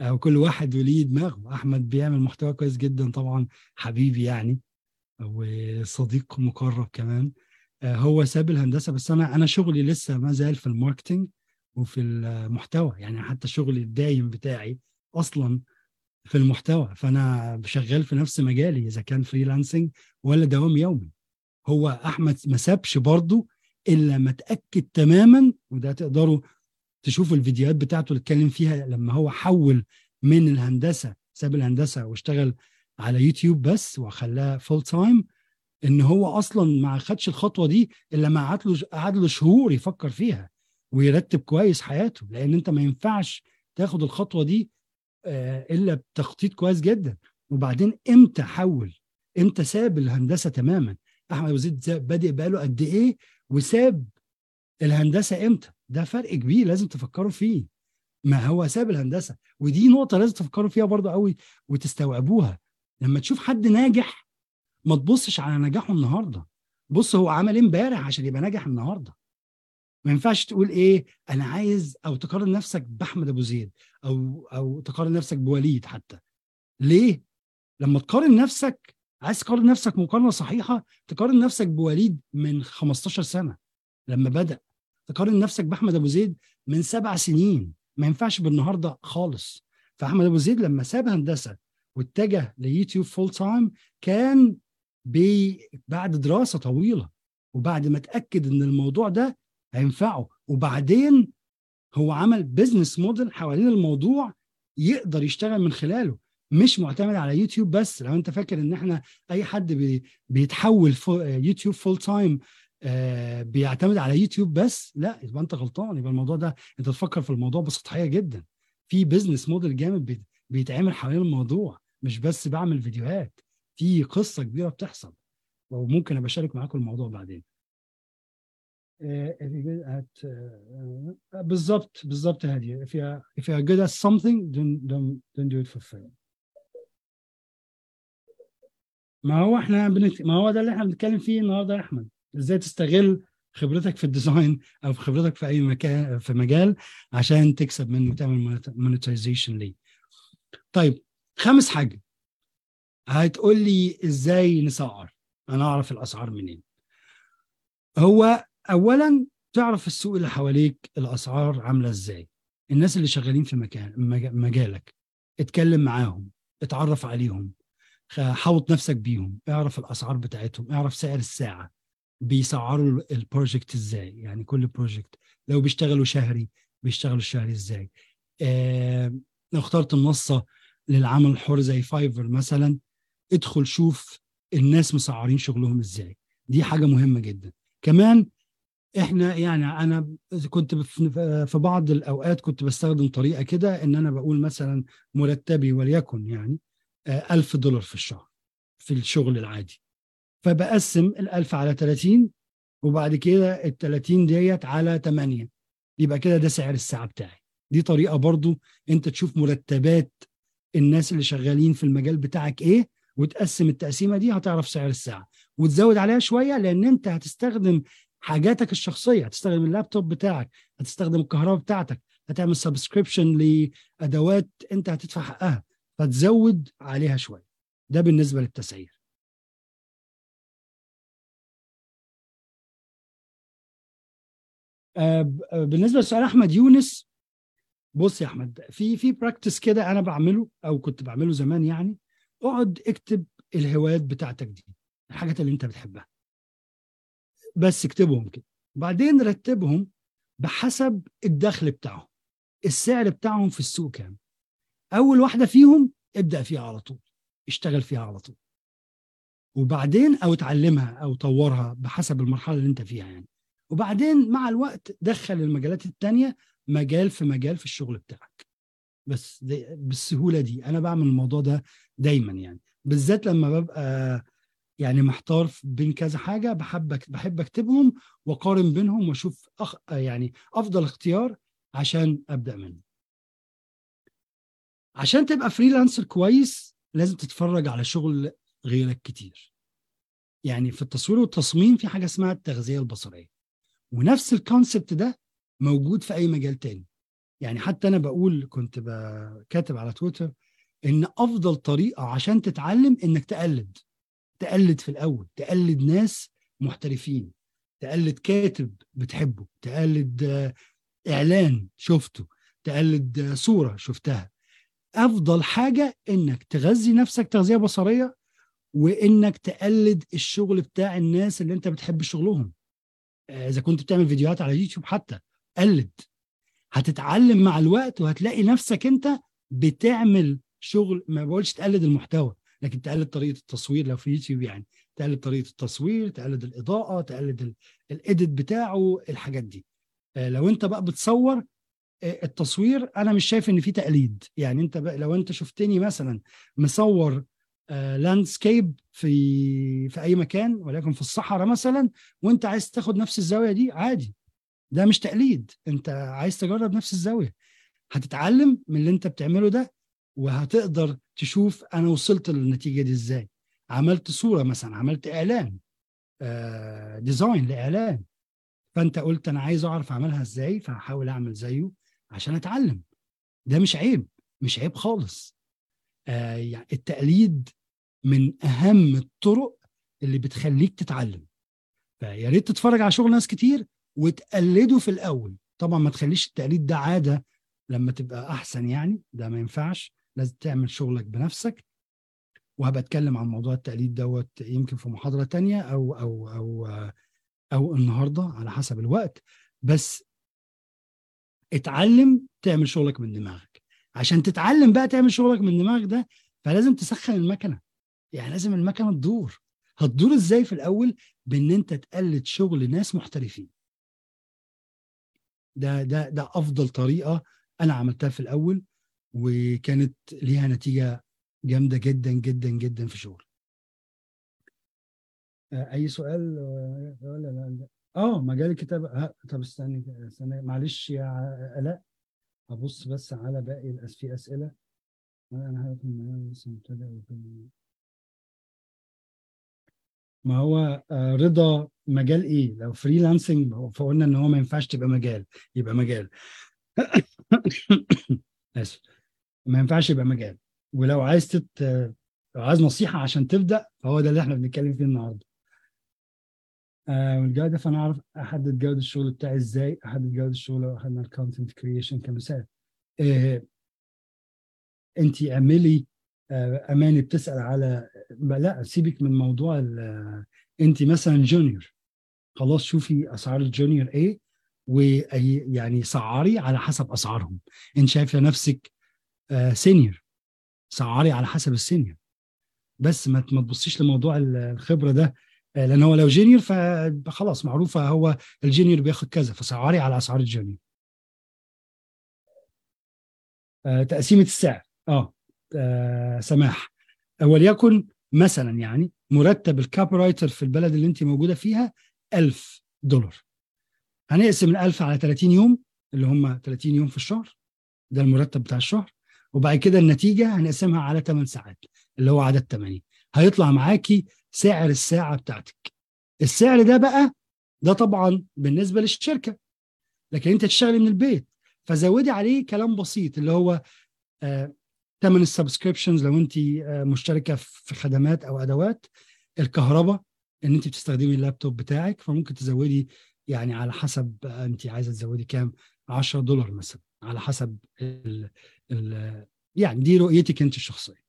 Speaker 3: أو كل واحد وليه دماغه. أحمد بيعمل محتوى كويس جدا طبعا حبيبي يعني وصديق مقرب كمان. آه، هو ساب الهندسة بس أنا أنا شغلي لسه ما زال في ال marketing وفي المحتوى. يعني حتى شغلي الدايم بتاعي أصلا في المحتوى. فأنا شغال في نفس مجالي إذا كان freelancing ولا دوام يومي. هو أحمد ما سابش برضه إلا ما اتاكد تماما وده تقدروا تشوفوا الفيديوهات بتاعته اللي اتكلم فيها لما هو حول من الهندسة ساب الهندسة واشتغل على يوتيوب بس وخلاها full time إن هو أصلا ما خدش الخطوة دي إلا ما قعد له قعد له شهور يفكر فيها ويرتب كويس حياته لأن أنت ما ينفعش تاخد الخطوة دي آه، إلا بتخطيط كويس جدا. وبعدين إمتى حول؟ إمتى ساب الهندسة تماما؟ أحمد أبو زيد زا- بادئ بقاله قد إيه وساب الهندسة إمتى؟ ده فرق كبير لازم تفكروا فيه. ما هو ساب الهندسة. ودي نقطة لازم تفكروا فيها برضه قوي وتستوعبوها. لما تشوف حد ناجح ما تبصش على نجاحه النهارده. بص هو عمل إيه امبارح عشان يبقى ناجح النهارده؟ ما ينفعش تقول إيه أنا عايز أو تقارن نفسك بأحمد أبو زيد أو أو تقارن نفسك بوليد حتى. ليه؟ لما تقارن نفسك عايز تقارن نفسك مقارنة صحيحة تقارن نفسك بوليد من 15 سنة لما بدأ. تقارن نفسك بأحمد أبو زيد من سبع سنين. ما ينفعش بالنهاردة خالص. فأحمد أبو زيد لما ساب هندسة واتجه ليوتيوب full time كان بي بعد دراسة طويلة. وبعد ما اتأكد إن الموضوع ده هينفعه. وبعدين هو عمل business model حوالين الموضوع يقدر يشتغل من خلاله. مش معتمد على يوتيوب بس. لو أنت فاكر إن إحنا أي حد بي بيتحول فو يوتيوب full time بيعتمد على يوتيوب بس. لا يبقى انت غلطان يبقى الموضوع ده انت تفكر في الموضوع بسطحية جدا. في business model جامد بي- بيتعمل حوالين الموضوع مش بس بعمل فيديوهات. في قصة كبيرة بتحصل وممكن أبقى أشارك معاكم الموضوع بعدين. آه، آه، آه، بالظبط بالظبط هادي if you're if you're good at something don't don't don't do it for free. ما هو إحنا بنت... ما هو ده اللي إحنا بنتكلم فيه النهارده يا أحمد. إزاي تستغل خبرتك في ال design أو في خبرتك في اي مكان في مجال عشان تكسب منه تعمل monetization ليه. طيب خامس حاجة. هتقول لي إزاي نسعر. أنا اعرف الاسعار منين. هو اولا تعرف السوق اللي حواليك الأسعار عاملة إزاي. الناس اللي شغالين في مكان مج- مجالك اتكلم معاهم اتعرف عليهم حوط نفسك بيهم اعرف الأسعار بتاعتهم اعرف سعر الساعة. بيسعروا ال- ال project إزاي؟ يعني كل project لو بيشتغلوا شهري بيشتغلوا شهري إزاي؟ آه لو اخترت منصة للعمل الحر زي فايفر مثلا ادخل شوف الناس مسعرين شغلهم إزاي. دي حاجة مهمة جدا. كمان إحنا يعني أنا كنت في في بعض الأوقات كنت بستخدم طريقة كده إن أنا بقول مثلا مرتبي وليكن يعني آه، ألف دولار في الشهر في الشغل العادي. فبقسم الألف على 30 وبعد كده ال 30 ديت على 8 يبقى كده ده سعر الساعة بتاعي. دي طريقة برضو أنت تشوف مرتبات الناس اللي شغالين في المجال بتاعك إيه وتقسم التقسيمة دي هتعرف سعر الساعة. وتزود عليها شوية لأن أنت هتستخدم حاجاتك الشخصية. هتستخدم اللابتوب بتاعك هتستخدم الكهرباء بتاعتك هتعمل subscription لأدوات أنت هتدفع حقها. فتزود عليها شوية. ده بالنسبة للتسعير. بالنسبة لسؤال أحمد يونس بص يا أحمد في في practice كده أنا بعمله أو كنت بعمله زمان يعني أقعد أكتب الهوايات بتاعتك دي الحاجات اللي أنت بتحبها. بس اكتبهم كده. بعدين رتبهم بحسب الدخل بتاعهم. السعر بتاعهم في السوق كام. أول واحدة فيهم ابدأ فيها على طول. اشتغل فيها على طول. وبعدين أو اتعلمها أو طورها بحسب المرحلة اللي أنت فيها يعني. وبعدين مع الوقت دخل المجالات التانية مجال في مجال في الشغل بتاعك. بس دي بالسهولة دي. أنا بعمل الموضوع ده دايما يعني. بالذات لما ببقى يعني محتار بين كذا حاجة بحب بحب أكتبهم وأقارن بينهم وأشوف أخ يعني أفضل اختيار عشان أبدأ منه. عشان تبقى freelancer كويس لازم تتفرج على شغل غيرك كتير. يعني في التصوير والتصميم في حاجة اسمها التغذية البصرية. ونفس ال concept ده موجود في أي مجال تاني. يعني حتى أنا بقول كنت كاتب على تويتر إن أفضل طريقة عشان تتعلم إنك تقلد تقلد في الأول تقلد ناس محترفين تقلد كاتب بتحبه تقلد آه، إعلان شفته تقلد آه، صورة شفتها. أفضل حاجة إنك تغذي نفسك تغذية بصرية وإنك تقلد الشغل بتاع الناس اللي أنت بتحب شغلهم. إذا كنت بتعمل فيديوهات على يوتيوب حتى قلد. هتتعلم مع الوقت وهتلاقي نفسك انت بتعمل شغل ما بقولش تقلد المحتوى لكن تقلد طريقة التصوير لو في يوتيوب يعني. تقلد طريقة التصوير تقلد الإضاءة تقلد ال- ال edit بتاعه الحاجات دي. آه، لو انت بقى بتصور آه، التصوير أنا مش شايف إن في تقليد. يعني انت بقى لو انت شفتني مثلا مصور landscape في في أي مكان ولكن في الصحراء مثلا وأنت عايز تاخد نفس الزاوية دي عادي. ده مش تقليد. أنت عايز تجرب نفس الزاوية. هتتعلم من اللي أنت بتعمله ده وهتقدر تشوف أنا وصلت للنتيجة دي إزاي. عملت صورة مثلا عملت إعلان. آه ديزاين لإعلان. فأنت قلت أنا عايز أعرف أعملها إزاي فهحاول أعمل زيه عشان أتعلم. ده مش عيب. مش عيب خالص. آه يعني التقليد من أهم الطرق اللي بتخليك تتعلم. فيا ريت تتفرج على شغل ناس كتير وتقلده في الأول. طبعا ما تخليش التقليد ده عادة لما تبقى أحسن يعني ده ما ينفعش. لازم تعمل شغلك بنفسك. وهبقى أتكلم عن موضوع التقليد دوت يمكن في محاضرة تانية أو أو أو أو النهارده على حسب الوقت. بس اتعلم تعمل شغلك من دماغك. عشان تتعلم بقى تعمل شغلك من دماغك ده فلازم تسخن المكنة. يعني لازم المكنة تدور. هتدور إزاي في الأول؟ بإن أنت تقلد شغل ناس محترفين. ده ده ده أفضل طريقة أنا عملتها في الأول وكانت ليها نتيجة جامدة جدا جدا جدا في شغل آه، أي سؤال؟ آه، ولا لا. آه مجال الكتابة. آه، طب استني استني معلش يا الاء أبص بس على باقي الأس- في أسئلة؟ أنا هكون لسه مبتدئ. ما هو آه، رضا مجال إيه؟ لو freelancing فقلنا إن هو ما ينفعش تبقى مجال يبقى مجال. آسف. ما ينفعش يبقى مجال. ولو عايز تت... لو عايز نصيحة عشان تبدأ فهو ده اللي إحنا بنتكلم فيه النهارده. آه والجودة فأنا أعرف أحدد جودة الشغل بتاعي إزاي أحدد جودة الشغل لو اخذنا ال content creation كمثال. آه انت اعملي آه أماني بتسأل على لا سيبك من موضوع ال- انت مثلا junior خلاص شوفي أسعار ال junior إيه ويعني سعري على حسب أسعارهم. أنت شايفة نفسك آه senior سعري على حسب ال senior بس ما تبصيش لموضوع ال- الخبرة ده. آه، لأن هو لو junior فخلاص معروفه هو ال junior بياخد كذا فسعري على أسعار ال junior. آه، تقسيمة السعر. آه آه، سماح. وليكن مثلا يعني مرتب ال copywriter في البلد اللي أنت موجودة فيها 1000 دولار. هنقسم ال 1000 على 30 يوم اللي هم 30 يوم في الشهر. ده المرتب بتاع الشهر. وبعد كده النتيجة هنقسمها على 8 ساعات اللي هو عدد 80 هيطلع معاكي سعر الساعة بتاعتك. السعر ده بقى ده طبعا بالنسبة للشركة. لكن أنت تشتغلي من البيت. فزودي عليه كلام بسيط اللي هو آه، ثمن ال subscriptions لو أنت آه، مشتركة في خدمات أو أدوات. الكهرباء إن أنت بتستخدمي اللابتوب بتاعك. فممكن تزودي يعني على حسب آه، أنت عايزة تزودي كام؟ 10 دولار مثلا على حسب ال ال يعني دي رؤيتك أنت الشخصية.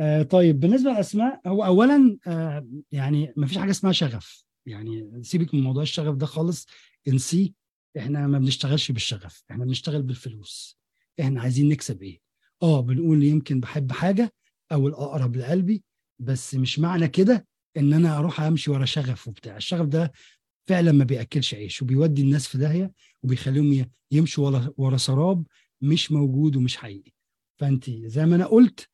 Speaker 3: آه طيب بالنسبة للأسماء هو اولا آه يعني ما فيش حاجة اسمها شغف. يعني سيبك من موضوع الشغف ده خالص انسي إحنا ما بنشتغلش بالشغف إحنا بنشتغل بالفلوس. إحنا عايزين نكسب إيه؟ آه بنقول يمكن بحب حاجة أو الأقرب لقلبي بس مش معنى كده إن أنا أروح أمشي ورا شغف وبتاع. الشغف ده فعلا ما بيأكلش عيش وبيودي الناس في داهية وبيخليهم يمشوا ورا ورا سراب مش موجود ومش حقيقي. فانت زي ما أنا قلت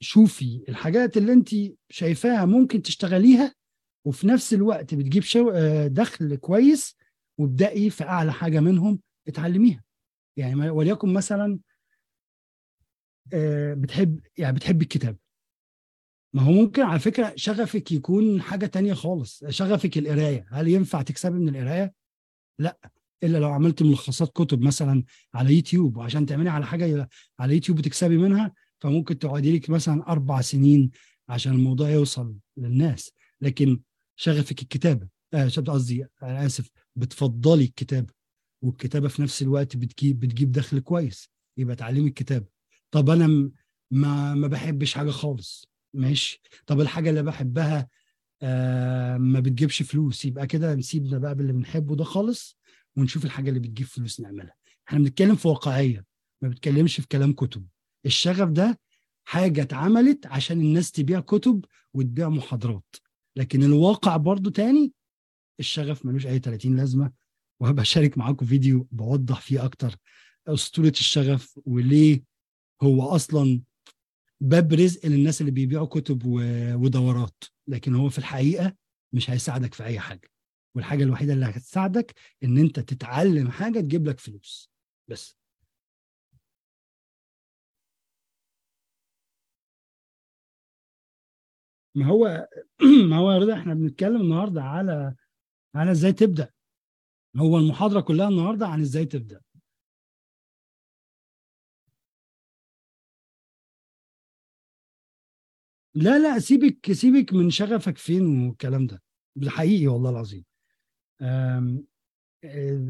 Speaker 3: شوفي الحاجات اللي انت شايفاها ممكن تشتغليها وفي نفس الوقت بتجيب شو آه دخل كويس وابدأي في أعلى حاجة منهم اتعلميها. يعني وليكن مثلا آه بتحب يعني بتحب الكتاب ما هو ممكن على فكرة شغفك يكون حاجة تانية خالص. شغفك القراية. هل ينفع تكسبي من القراية؟ لا. إلا لو عملت ملخصات كتب مثلا على يوتيوب وعشان تعملي على حاجة على يوتيوب تكسبي منها فممكن تقعدي لك مثلا أربع سنين عشان الموضوع يوصل للناس. لكن شغفك الكتابة آه قصدي أنا آسف بتفضلي الكتابة والكتابة في نفس الوقت بتجيب بتجيب دخل كويس يبقى تعلمي الكتابة. طب أنا ما ما بحبش حاجة خالص ماشي. طب الحاجة اللي بحبها آه ما بتجيبش فلوس يبقى كده نسيبنا بقى باللي بنحبه ده خالص. ونشوف الحاجة اللي بتجيب فلوس نعملها. إحنا بنتكلم في واقعية ما بنتكلمش في كلام كتب. الشغف ده حاجة اتعملت عشان الناس تبيع كتب وتبيع محاضرات. لكن الواقع برضو تاني الشغف ملوش أي 30 لازمة. وهبقى أشارك معاكم فيديو بوضح فيه أكتر أسطورة الشغف وليه هو أصلا باب رزق للناس اللي بيبيعوا كتب ودورات. لكن هو في الحقيقة مش هيساعدك في أي حاجة. والحاجة الوحيدة اللي هتساعدك إن أنت تتعلم حاجة تجيب لك فلوس. بس. ما هو ما هو يا رضا إحنا بنتكلم النهارده على على إزاي تبدأ. هو المحاضرة كلها النهارده عن إزاي تبدأ. لا لا سيبك سيبك من شغفك فين والكلام ده. حقيقي والله العظيم.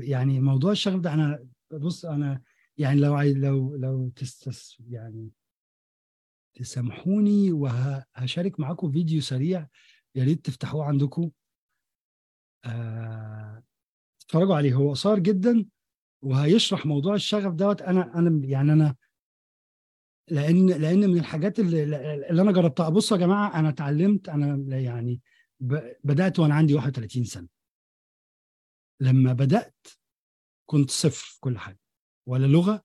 Speaker 3: يعني موضوع الشغف ده أنا بص أنا يعني لو عاي- لو لو تستس يعني تسامحوني وهشارك معاكم فيديو سريع يا ريت تفتحوه عندكم. آه، تتفرجوا عليه. هو قصير جدا وهيشرح موضوع الشغف دوت. أنا أنا يعني أنا لأن لأن من الحاجات اللي, اللي أنا جربتها. بصوا يا جماعة أنا اتعلمت أنا يعني بدأت وأنا عندي 31 سنة. لما بدأت كنت صفر في كل حاجة ولا لغة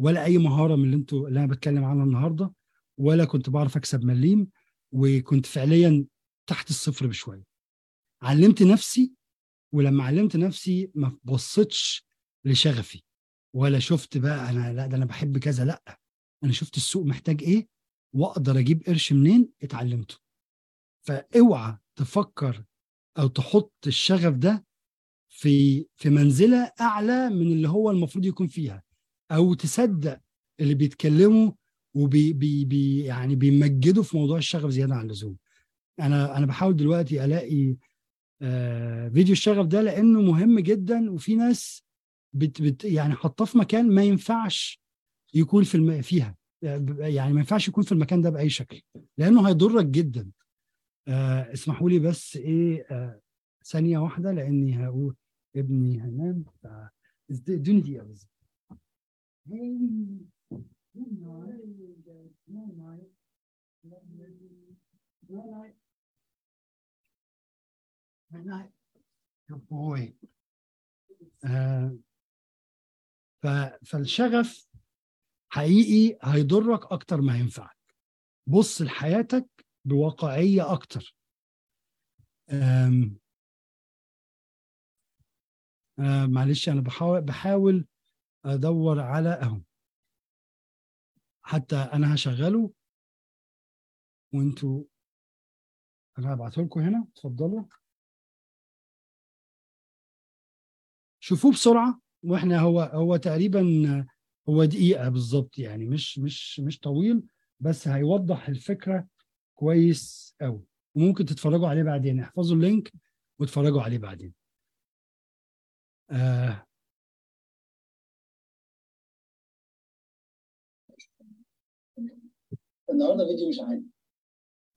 Speaker 3: ولا أي مهارة من اللي أنتوا اللي أنا بتكلم عنها النهارده ولا كنت بعرف أكسب مليم وكنت فعليا تحت الصفر بشوية. علمت نفسي ولما علمت نفسي ما بصيتش لشغفي ولا شفت بقى أنا لا ده أنا بحب كذا لأ. أنا شفت السوق محتاج إيه وأقدر أجيب قرش منين؟ اتعلمته. فأوعى تفكر أو تحط الشغف ده في في منزلة أعلى من اللي هو المفروض يكون فيها. أو تصدق اللي بيتكلموا وبي بي بي يعني بيمجدوا في موضوع الشغف زيادة عن اللزوم. أنا أنا بحاول دلوقتي ألاقي آه فيديو الشغف ده لأنه مهم جدا وفي ناس بت بت يعني حاطاه في مكان ما ينفعش يكون في الم... فيها. يعني ما ينفعش يكون في المكان ده بأي شكل لأنه هيضرك جدا. آه اسمحوا لي بس إيه آه ثانية واحدة لأني هقول ابني هنام ف- ادوني دقيقه بس Good boy. آه ف... فالشغف حقيقي هيضرك أكتر ما هينفعك بص لحياتك بواقعية أكتر. آم... آه معلش أنا بحاول بحاول أدور على أهو. حتى أنا هشغله. وانتوا أنا هبعته لكم هنا. اتفضلوا. شوفوه بسرعة. وإحنا هو هو تقريبا هو دقيقة بالظبط يعني مش مش مش طويل بس هيوضح الفكرة كويس قوي وممكن تتفرجوا عليه بعدين. احفظوا اللينك واتفرجوا عليه بعدين. آه.
Speaker 15: النهارده فيديو مش عادي.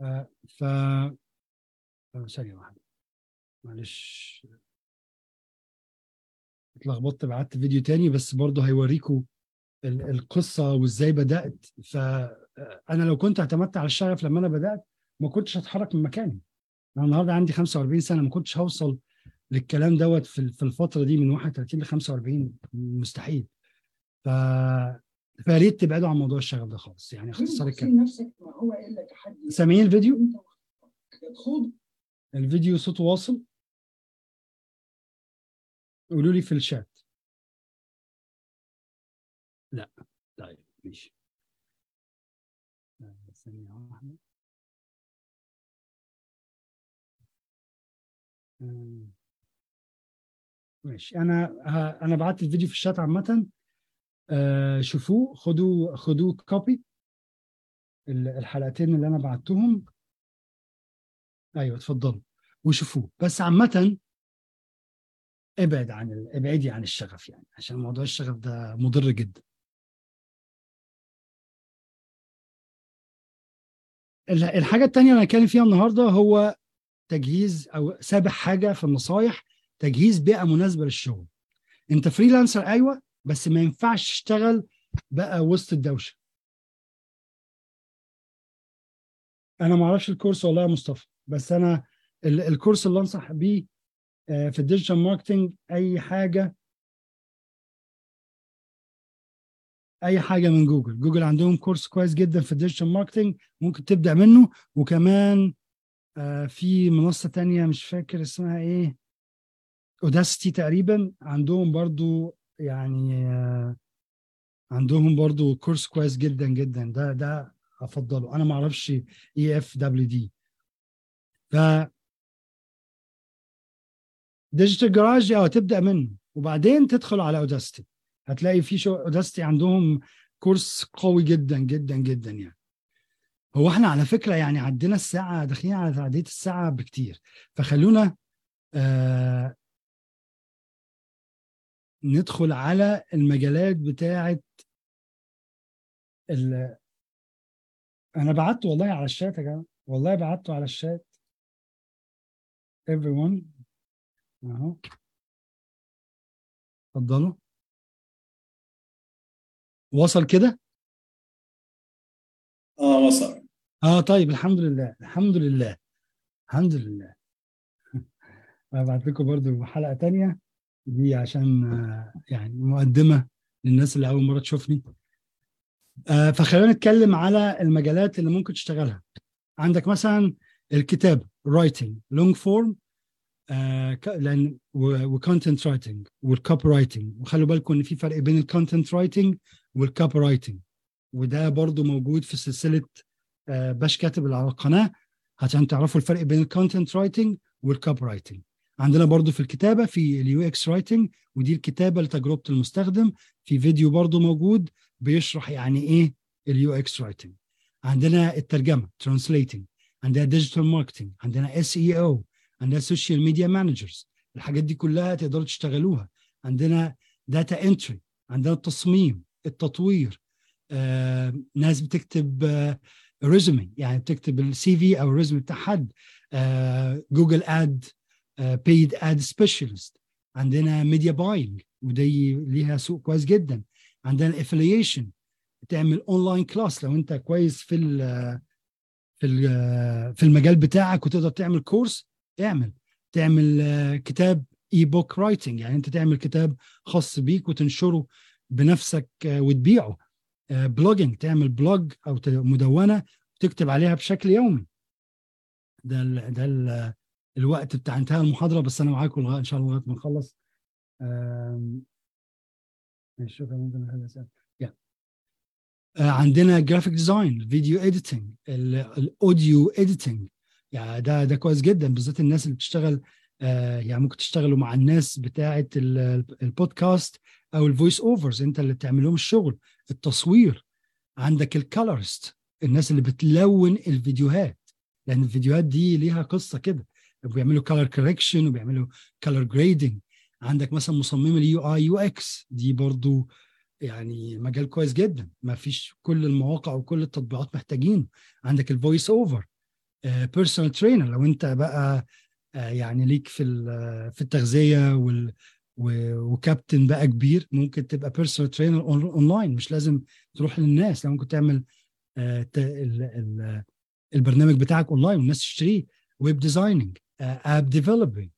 Speaker 3: آه ف آه، ثانية واحدة. معلش. اتلخبطت بعت فيديو تاني بس برضه هيوريكم ال- القصة وإزاي بدأت. فانا لو كنت اعتمدت على الشغف لما أنا بدأت ما كنتش هتحرك من مكاني. أنا النهارده عندي 45 سنة ما كنتش هوصل للكلام دوت في ال- في الفترة دي من 31 ل 45 مستحيل. ف فيا ريت تبعدوا عن موضوع الشغف ده خالص. يعني اختصار الكلام
Speaker 15: نفسك ما هو الا تحدي
Speaker 3: سامعين الفيديو؟ الفيديو صوته واصل؟ قولوا لي في الشات. لا. طيب ماشي. آه، ثانية واحدة. ماشي. أنا ه- أنا بعت الفيديو في الشات عامة. آه، شوفوه خدوا خدوه كوبي الحلقتين اللي أنا بعتهم. أيوه اتفضلوا. وشوفوه. بس عامة ابعد عن ال... ابعدي عن الشغف يعني عشان موضوع الشغف ده مضر جدا. ال- الحاجة التانية اللي هنتكلم فيها النهاردة هو تجهيز أو سابع حاجة في النصايح. تجهيز بيئة مناسبة للشغل. أنت freelancer أيوة بس ما ينفعش تشتغل بقى وسط الدوشة. أنا ما أعرفش الكورس والله يا مصطفى بس ال- الكورس اللي أنصح بيه آه، في ال digital marketing أي حاجة أي حاجة من جوجل. جوجل عندهم كورس كويس جدا في ال digital marketing ممكن تبدأ منه. وكمان آه، في منصة تانية مش فاكر اسمها إيه. Udacity تقريبا عندهم برضو يعني آه، عندهم برضو كورس كويس جدا جدا. ده ده أفضله. أنا ما أعرفش eFWD ف Digital Garage آه تبدأ منه. وبعدين تدخل على Udacity هتلاقي في شو Udacity عندهم كورس قوي جدا جدا جدا يعني. هو إحنا على فكرة يعني عدينا الساعة داخلين على تعدية الساعة بكتير. فخلونا آه ندخل على المجالات بتاعه ال أنا بعته والله على الشات يا جماعة. والله بعته على الشات. Everyone. أهو. اتفضلوا. وصل كده؟
Speaker 4: آه وصل.
Speaker 3: آه طيب الحمد لله. الحمد لله. الحمد لله. هبعت لكم برضو حلقة تانية. دي عشان يعني مقدمة للناس اللي أول مرة تشوفني. آه، فخلينا نتكلم على المجالات اللي ممكن تشتغلها. عندك مثلا long form آه، ك- لأن و content writing وال copywriting وخلوا بالكم إن في فرق بين ال content writing وال copywriting وده برضو موجود في سلسلة آه، باش كاتب اللي على القناة. عشان تعرفوا الفرق بين ال content writing وال copywriting عندنا برضو في الكتابة في ال UX writing ودي الكتابة لتجربة المستخدم. في فيديو برضو موجود بيشرح يعني إيه ال UX writing عندنا الترجمة translating عندنا digital marketing عندنا SEO عندنا social media managers الحاجات دي كلها تقدروا تشتغلوها. عندنا data entry عندنا التصميم التطوير. آه، ناس بتكتب آه resume يعني بتكتب ال CV أو ال resume بتاع حد. آه، Google Ad paid ad specialist عندنا media buying ودي ليها سوق كويس جدا. عندنا ال affiliation تعمل online class لو أنت كويس في ال في ال- في المجال بتاعك وتقدر تعمل كورس اعمل. تعمل آه، كتاب ebook writing يعني أنت تعمل كتاب خاص بيك وتنشره بنفسك آه، وتبيعه. blogging تعمل blog أو مدونة وتكتب عليها بشكل يومي. ده ال ده ال الوقت بتاع انتهاء المحاضرة بس أنا معاكم إن شاء الله لغاية ما نخلص. شكرا. ممكن أسئلة. يلا. آه، عندنا graphic design video editing ال audio editing يعني ده ده كويس جدا بالذات الناس اللي بتشتغل آه، يعني ممكن تشتغلوا مع الناس بتاعه ال- البودكاست أو ال voice overs أنت اللي بتعمل لهم الشغل التصوير. عندك ال colorist الناس اللي بتلون الفيديوهات. لأن الفيديوهات دي ليها قصة كده. بيعملوا color correction وبيعملوا color grading عندك مثلا مصمم ال UI UX دي برضو يعني مجال كويس جدا. ما فيش كل المواقع وكل التطبيقات محتاجين عندك ال voice over personal trainer لو انت بقى آه، يعني ليك في ال- في التغذية وال وكابتن بقى كبير ممكن تبقى personal trainer online مش لازم تروح للناس. لا ممكن تعمل آه، ت- ال- ال- البرنامج بتاعك اونلاين والناس تشتريه. web designing app developing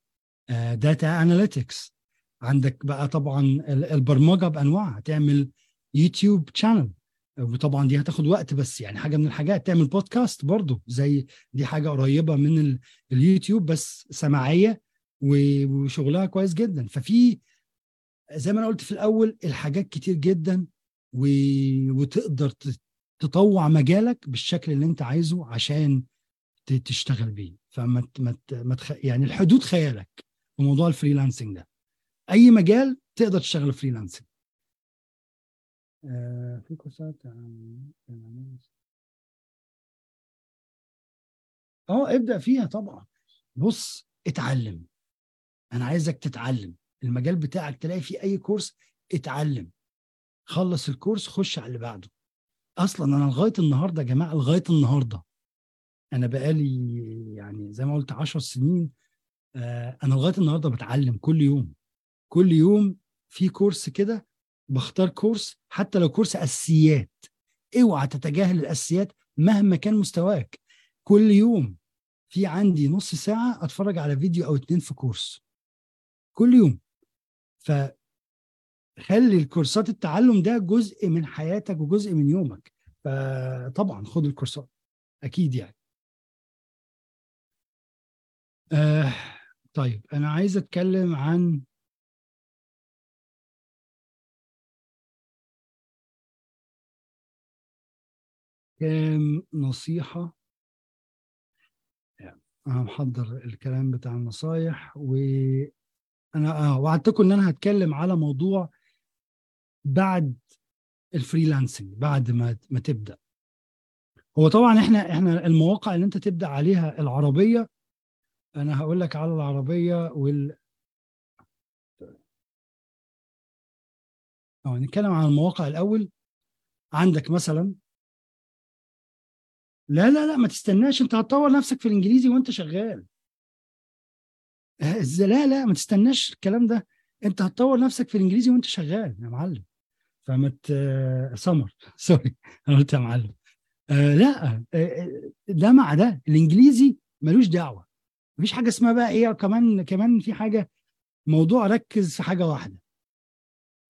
Speaker 3: data analytics عندك بقى طبعا ال- البرمجة بأنواعها تعمل يوتيوب channel وطبعا دي هتاخد وقت بس يعني حاجة من الحاجات. تعمل بودكاست برضو زي دي حاجة قريبة من ال- اليوتيوب بس سماعية وشغلها كويس جدا. ففي زي ما أنا قلت في الأول الحاجات كتير جدا. وتقدر تطوع مجالك بالشكل اللي أنت عايزه عشان تشتغل بيه. فما ت- ما ما تخ... يعني الحدود خيالك في موضوع ال freelancing ده. أي مجال تقدر تشتغل freelancing. آه في كورسات آه ابدأ فيها طبعا. بص اتعلم. أنا عايزك تتعلم. المجال بتاعك تلاقي فيه أي course اتعلم. خلص الكورس خش على اللي بعده. أصلا أنا لغاية النهارده يا جماعة لغاية النهارده أنا بقالي يعني زي ما قلت 10 سنين آه أنا لغاية النهارده بتعلم كل يوم. كل يوم في كورس كده بختار كورس حتى لو كورس أساسيات. اوعى تتجاهل الأساسيات مهما كان مستواك. كل يوم في عندي نص ساعة أتفرج على فيديو أو اتنين في كورس. كل يوم. فخلي الكورسات التعلم ده جزء من حياتك وجزء من يومك. فطبعا خد الكورسات. أكيد يعني. آه طيب أنا عايز أتكلم عن كام نصيحة. يعني أنا محضر الكلام بتاع النصايح وأنا آه وعدتكم إن أنا هتكلم على موضوع بعد الفريلانسنج بعد ما ما تبدأ. هو طبعا إحنا إحنا المواقع اللي أنت تبدأ عليها العربية أنا هقول لك على العربية وال آه نتكلم عن المواقع الأول. عندك مثلا لا لا لا ما تستناش أنت هتطور نفسك في الإنجليزي وأنت شغال. آه، لا لا ما تستناش الكلام ده. أنت هتطور نفسك في الإنجليزي وأنت شغال يا معلم. فما ت- سمر. سوري أنا قلت يا معلم. آه لا آه، آه، ده مع ده. الإنجليزي ملوش دعوة. مفيش حاجة اسمها بقى إيه كمان كمان في حاجة موضوع ركز في حاجة واحدة.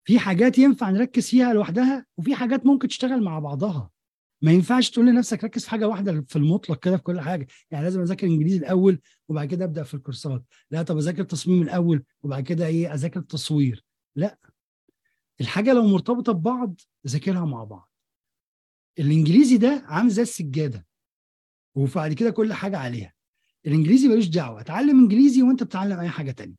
Speaker 3: في حاجات ينفع نركز فيها لوحدها وفي حاجات ممكن تشتغل مع بعضها. ما ينفعش تقول لنفسك ركز في حاجة واحدة في المطلق كده في كل حاجة. يعني لازم أذاكر إنجليزي الأول وبعد كده أبدأ في الكورسات. لا طب أذاكر تصميم الأول وبعد كده إيه أذاكر التصوير. لا. الحاجة لو مرتبطة ببعض ذاكرها مع بعض. الإنجليزي ده عامل زي السجادة وبعد كده كل حاجة عليها. الإنجليزي ملوش دعوة اتعلم إنجليزي وأنت بتتعلم أي حاجة تانية.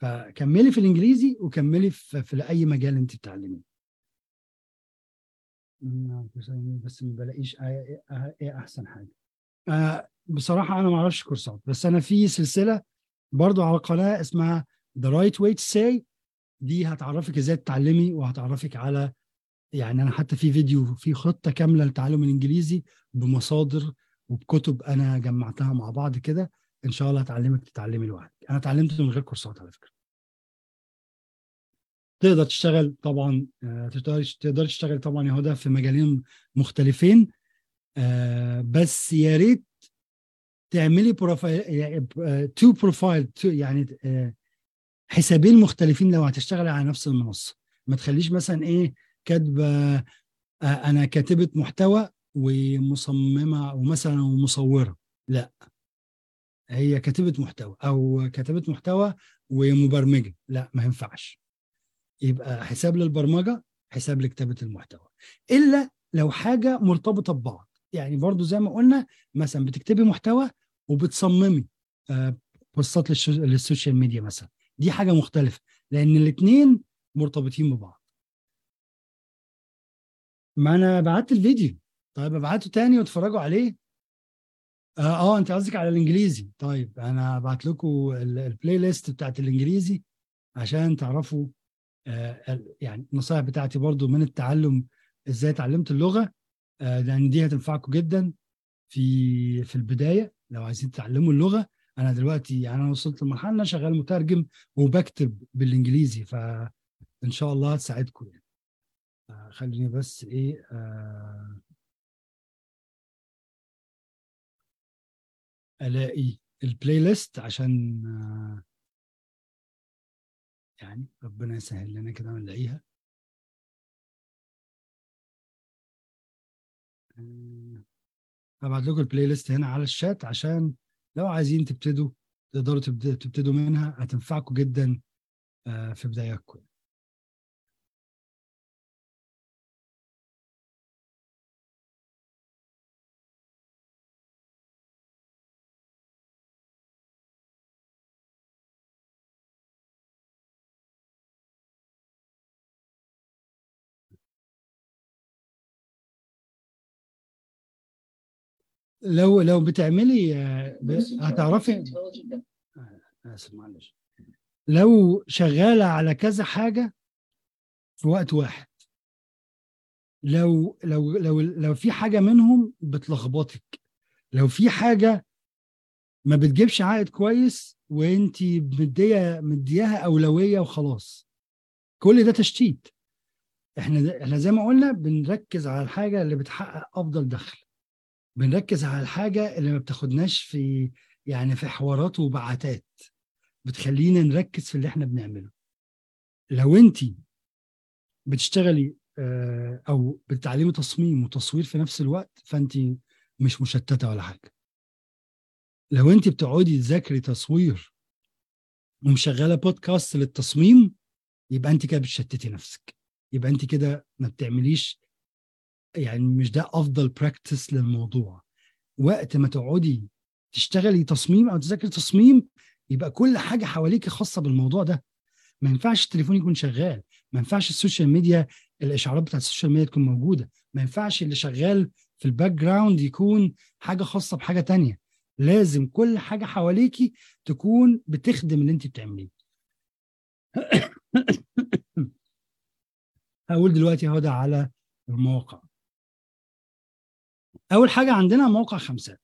Speaker 3: فكملي في الإنجليزي وكملي في, في اي مجال أنت بتتعلميه بس ما بلاقيش إيه أحسن حاجة. آه بصراحة أنا ما أعرفش كورسات بس أنا في سلسلة برضو على قناة اسمها The Right Way to Say. دي هتعرفك إزاي تتعلمي وهتعرفك على يعني أنا حتى في فيديو في خطة كاملة لتعلم الإنجليزي بمصادر وبكتب أنا جمعتها مع بعض كده إن شاء الله هتعلمك تتعلمي لوحدك. أنا اتعلمت من غير كورسات على فكرة. تقدر تشتغل طبعا آه، تقدر تشتغل طبعا يا هدى في مجالين مختلفين آه، بس يا ريت تعملي profile two profile يعني آه، حسابين مختلفين لو هتشتغلي على نفس المنصة. ما تخليش مثلا إيه كاتبة أنا كاتبة محتوى ومصممة ومثلا ومصورة. لا هي كاتبه محتوى أو كاتبه محتوى ومبرمجة. لا ما ينفعش. يبقى حساب للبرمجة حساب لكتابة المحتوى. إلا لو حاجة مرتبطة ببعض. يعني برضو زي ما قلنا مثلا بتكتبي محتوى وبتصممي آه، بوستات للسوشيال ميديا مثلا. دي حاجة مختلفة لأن الاثنين مرتبطين ببعض. ما أنا بعت الفيديو. طيب ابعته تاني واتفرجوا عليه؟ آه, آه انت قصدك على الانجليزي. طيب أنا ابعت لكم ال- البلاي ليست بتاعت الانجليزي عشان تعرفوا آه يعني النصائح بتاعتي برضو من التعلم إزاي اتعلمت اللغة. آه لأن دي هتنفعكم جدا في في البداية لو عايزين تتعلموا اللغة. أنا دلوقتي يعني أنا وصلت لمرحلة شغال مترجم وبكتب بالانجليزي فان شاء الله هتساعدكم يعني. آه خليني بس إيه آه ألاقي ال playlist عشان آه يعني ربنا يسهل لنا كده ونلاقيها. آه، هبعت لكم ال playlist هنا على الشات عشان لو عايزين تبتدوا تقدروا تبتدوا منها هتنفعكم جدا آه، في بداياتكم. لو لو بتعملي آه، هتعرفي آه، آسف معلش. لو شغالة على كذا حاجة في وقت واحد. لو لو لو لو في حاجة منهم بتلخبطك. لو في حاجة ما بتجيبش عائد كويس وانت مدية مدياها أولوية وخلاص. كل ده تشتيت. إحنا إحنا زي ما قلنا بنركز على الحاجة اللي بتحقق أفضل دخل. بنركز على الحاجة اللي ما بتاخدناش في يعني في حوارات وبعاتات بتخلينا نركز في اللي إحنا بنعمله. لو انت بتشتغلي آه، أو بتتعلمي تصميم وتصوير في نفس الوقت فانت مش مشتتة ولا حاجة. لو انت بتقعدي تذاكري تصوير ومشغلة بودكاست للتصميم يبقى انت كده بتشتتي نفسك. يبقى انت كده ما بتعمليش يعني مش ده أفضل practice للموضوع. وقت ما تقعدي تشتغلي تصميم أو تذاكري تصميم يبقى كل حاجة حواليك خاصة بالموضوع ده. ما ينفعش التليفون يكون شغال. ما ينفعش ال social media الإشعارات بتاعت ال social media تكون موجودة. ما ينفعش اللي شغال في ال background يكون حاجة خاصة بحاجة تانية. لازم كل حاجة حواليكي تكون بتخدم اللي انت بتعمليه. هقول دلوقتي هدى على المواقع. أول حاجة عندنا موقع خمسات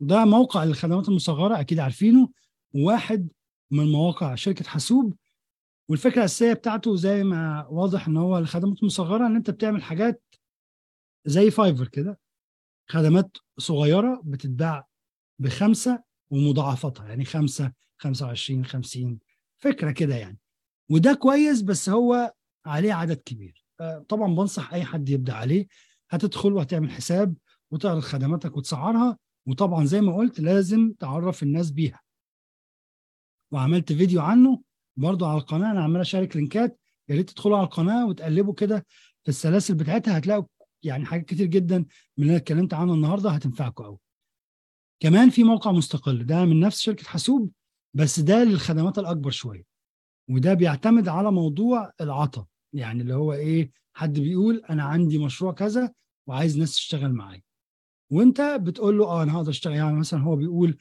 Speaker 3: ده موقع الخدمات المصغرة أكيد عارفينه. واحد من مواقع شركة حاسوب. والفكرة الأساسية بتاعته زي ما واضح إن هو الخدمات المصغرة إن أنت بتعمل حاجات زي فايفر كده. خدمات صغيرة بتتباع بخمسة ومضاعفتها يعني خمسة 25 50 فكرة كده يعني. وده كويس بس هو عليه عدد كبير. آه، طبعا بنصح أي حد يبدأ عليه. هتدخل وهتعمل حساب. وتعرض خدماتك وتسعرها وطبعا زي ما قلت لازم تعرف الناس بيها. وعملت فيديو عنه برضو على القناة أنا عمال أشارك لينكات يا ريت تدخلوا على القناة وتقلبوا كده في السلاسل بتاعتها هتلاقوا يعني حاجات كتير جدا من اللي أنا اتكلمت عنه النهارده هتنفعكم قوي كمان في موقع مستقل ده من نفس شركة حاسوب بس ده للخدمات الأكبر شوية. وده بيعتمد على موضوع العطا يعني اللي هو إيه حد بيقول أنا عندي مشروع كذا وعايز ناس تشتغل معايا. وانت بتقول له آه أنا هقدر أشتغل. يعني مثلا هو بيقول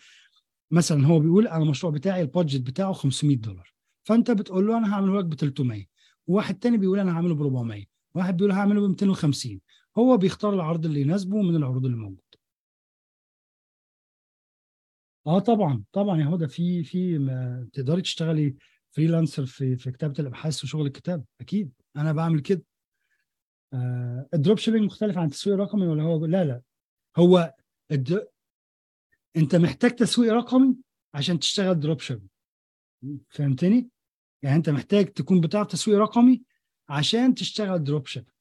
Speaker 3: مثلا هو بيقول أنا المشروع بتاعي البادجت بتاعه 500 دولار. فأنت بتقول له أنا هعمله لك ب 300 وواحد تاني بيقول أنا هعمله ب 400 واحد بيقول هعمله ب 250 هو بيختار العرض اللي يناسبه من العروض اللي موجودة. آه طبعا طبعا يا هدى في في تقدري تشتغلي freelancer في في كتابة الأبحاث وشغل الكتاب. أكيد أنا بعمل كده. آه ال drop shipping مختلف عن التسويق الرقمي ولا هو؟ لا لا. هو الد... انت محتاج تسويق رقمي عشان تشتغل drop shipping فهمتني؟ يعني انت محتاج تكون بتعرف تسويق رقمي عشان تشتغل drop shipping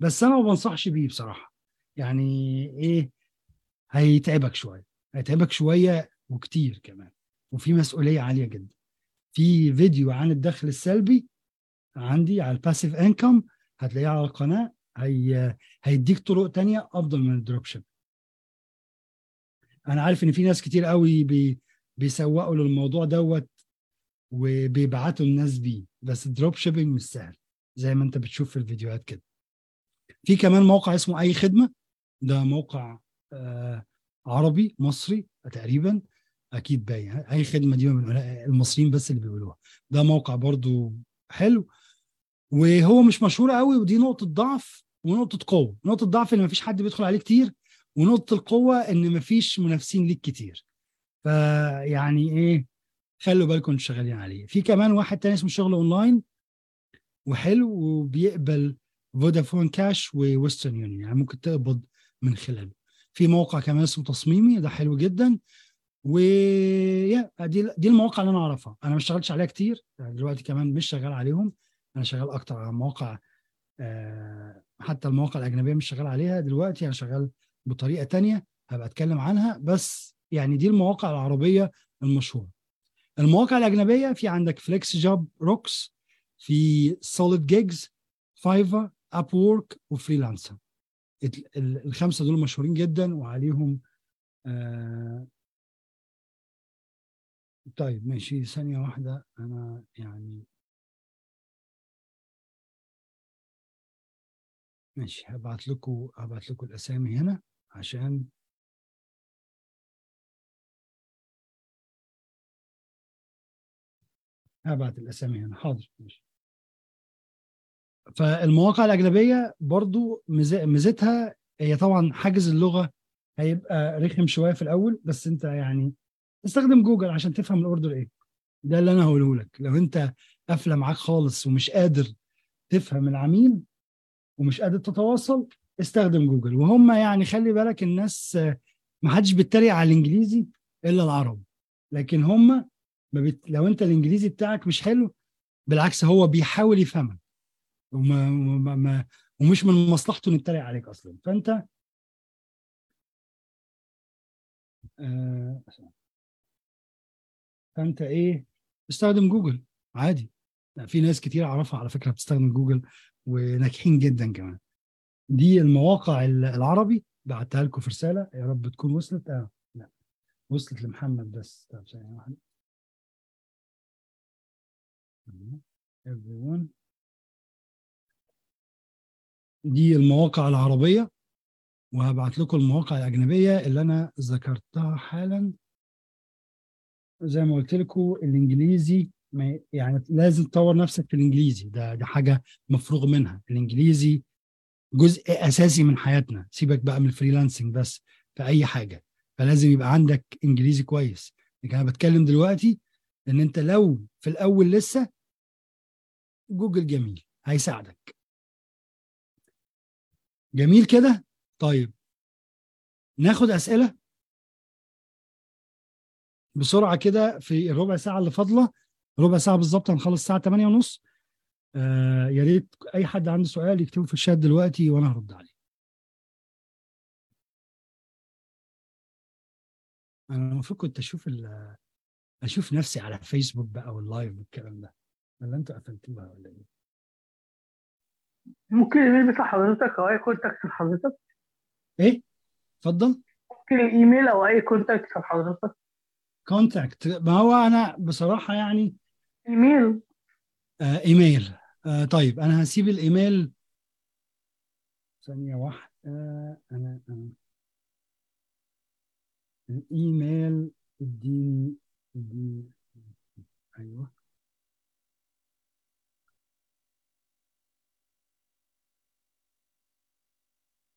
Speaker 3: بس أنا ما بنصحش بيه بصراحة. يعني إيه هيتعبك شوية. هيتعبك شوية وكتير كمان. وفي مسؤولية عالية جدا. في فيديو عن الدخل السلبي عندي على ال passive income هتلاقيه على القناة. هي هيديك طرق تانية أفضل من ال drop ship أنا عارف إن في ناس كتير قوي بي بيسوقوا للموضوع دوت وبيبعتوا الناس بيه بس ال drop shipping مش سهل زي ما أنت بتشوف في الفيديوهات كده. في كمان موقع اسمه أي خدمة ده موقع آه عربي مصري تقريبا أكيد باين. أي خدمة دي من المصريين بس اللي بيقولوها. ده موقع برضو حلو وهو مش مشهور قوي ودي نقطة ضعف ونقطة قوة. نقطة ضعف ان مفيش حد بيدخل عليه كتير ونقطة القوة إن مفيش منافسين ليك كتير. فيعني إيه خلوا بالكم إنتوا شغالين عليه. في كمان واحد تاني اسمه شغل أونلاين وحلو وبيقبل فودافون كاش و Western Union. يعني ممكن تقبض من خلاله. في موقع كمان اسمه تصميمي ده حلو جدا. و دي دي المواقع اللي أنا أعرفها. أنا ما اشتغلتش عليها كتير يعني دلوقتي كمان مش شغال عليهم. أنا شغال أكتر على مواقع آه، حتى المواقع الأجنبية مش شغال عليها دلوقتي أنا شغال بطريقة تانية هبقى أتكلم عنها بس يعني دي المواقع العربية المشهورة. المواقع الأجنبية في عندك FlexJobs Rocks في SolidGigs Fiverr Upwork و Freelancer الخمسة دول مشهورين جدا وعليهم آه طيب ماشي ثانية واحدة أنا يعني ماشي هبعت لكم هبعت لكم الأسامي هنا عشان هبعت الأسامي هنا. حاضر ماشي. فالمواقع الأجنبية برضو ميزتها هي طبعا حاجز اللغة هيبقى رخم شوية في الأول بس أنت يعني استخدم جوجل عشان تفهم الأوردر إيه. ده اللي أنا هقوله لك. لو أنت قافلة معاك خالص ومش قادر تفهم العميل ومش قادر تتواصل استخدم جوجل. وهم يعني خلي بالك الناس ما حدش بيتريق على الإنجليزي إلا العرب لكن هم بت... لو أنت الإنجليزي بتاعك مش حلو بالعكس هو بيحاول يفهمك. وما... وما... ما... ومش من مصلحته إنه يتريق عليك أصلا. فأنت آه... فأنت إيه؟ استخدم جوجل. عادي. في ناس كتير أعرفها على فكرة بتستخدم جوجل. وناجحين جدا كمان. دي المواقع العربي. بعتها لكم في رسالة. يا رب تكون وصلت. آه لا. وصلت لمحمد بس. طب ثانية واحدة. دي المواقع العربية. وهبعت لكم المواقع الأجنبية اللي أنا ذكرتها حالا. زي ما قلت لكم الإنجليزي يعني لازم تطور نفسك في الإنجليزي. ده ده حاجة مفروغ منها. الإنجليزي جزء أساسي من حياتنا. سيبك بقى من ال freelancing بس في أي حاجة. فلازم يبقى عندك إنجليزي كويس. لكن أنا بتكلم دلوقتي إن أنت لو في الأول لسه جوجل جميل هيساعدك. جميل كده؟ طيب. ناخد أسئلة؟ بسرعة كده في الربع ساعة اللي فاضلة. ربع ساعة بالظبط هنخلص الساعة 8 ونص. آه يا ريت أي حد عنده سؤال يكتبه في الشات دلوقتي وأنا هرد عليه. أنا المفروض كنت أشوف أشوف نفسي على فيسبوك بقى واللايف والكلام ده. ولا أنتوا قفلتوها ولا إيه؟
Speaker 7: ممكن الايميل بتاع حضرتك أو أي contact لحضرتك
Speaker 3: إيه؟ اتفضل.
Speaker 7: ممكن الايميل أو أي contact لحضرتك
Speaker 3: contact ما هو أنا بصراحة يعني
Speaker 7: إيميل.
Speaker 3: آه إيميل. آه طيب أنا هسيب الإيميل. ثانية واحدة. أنا أنا. الإيميل اديني اديني أيوه.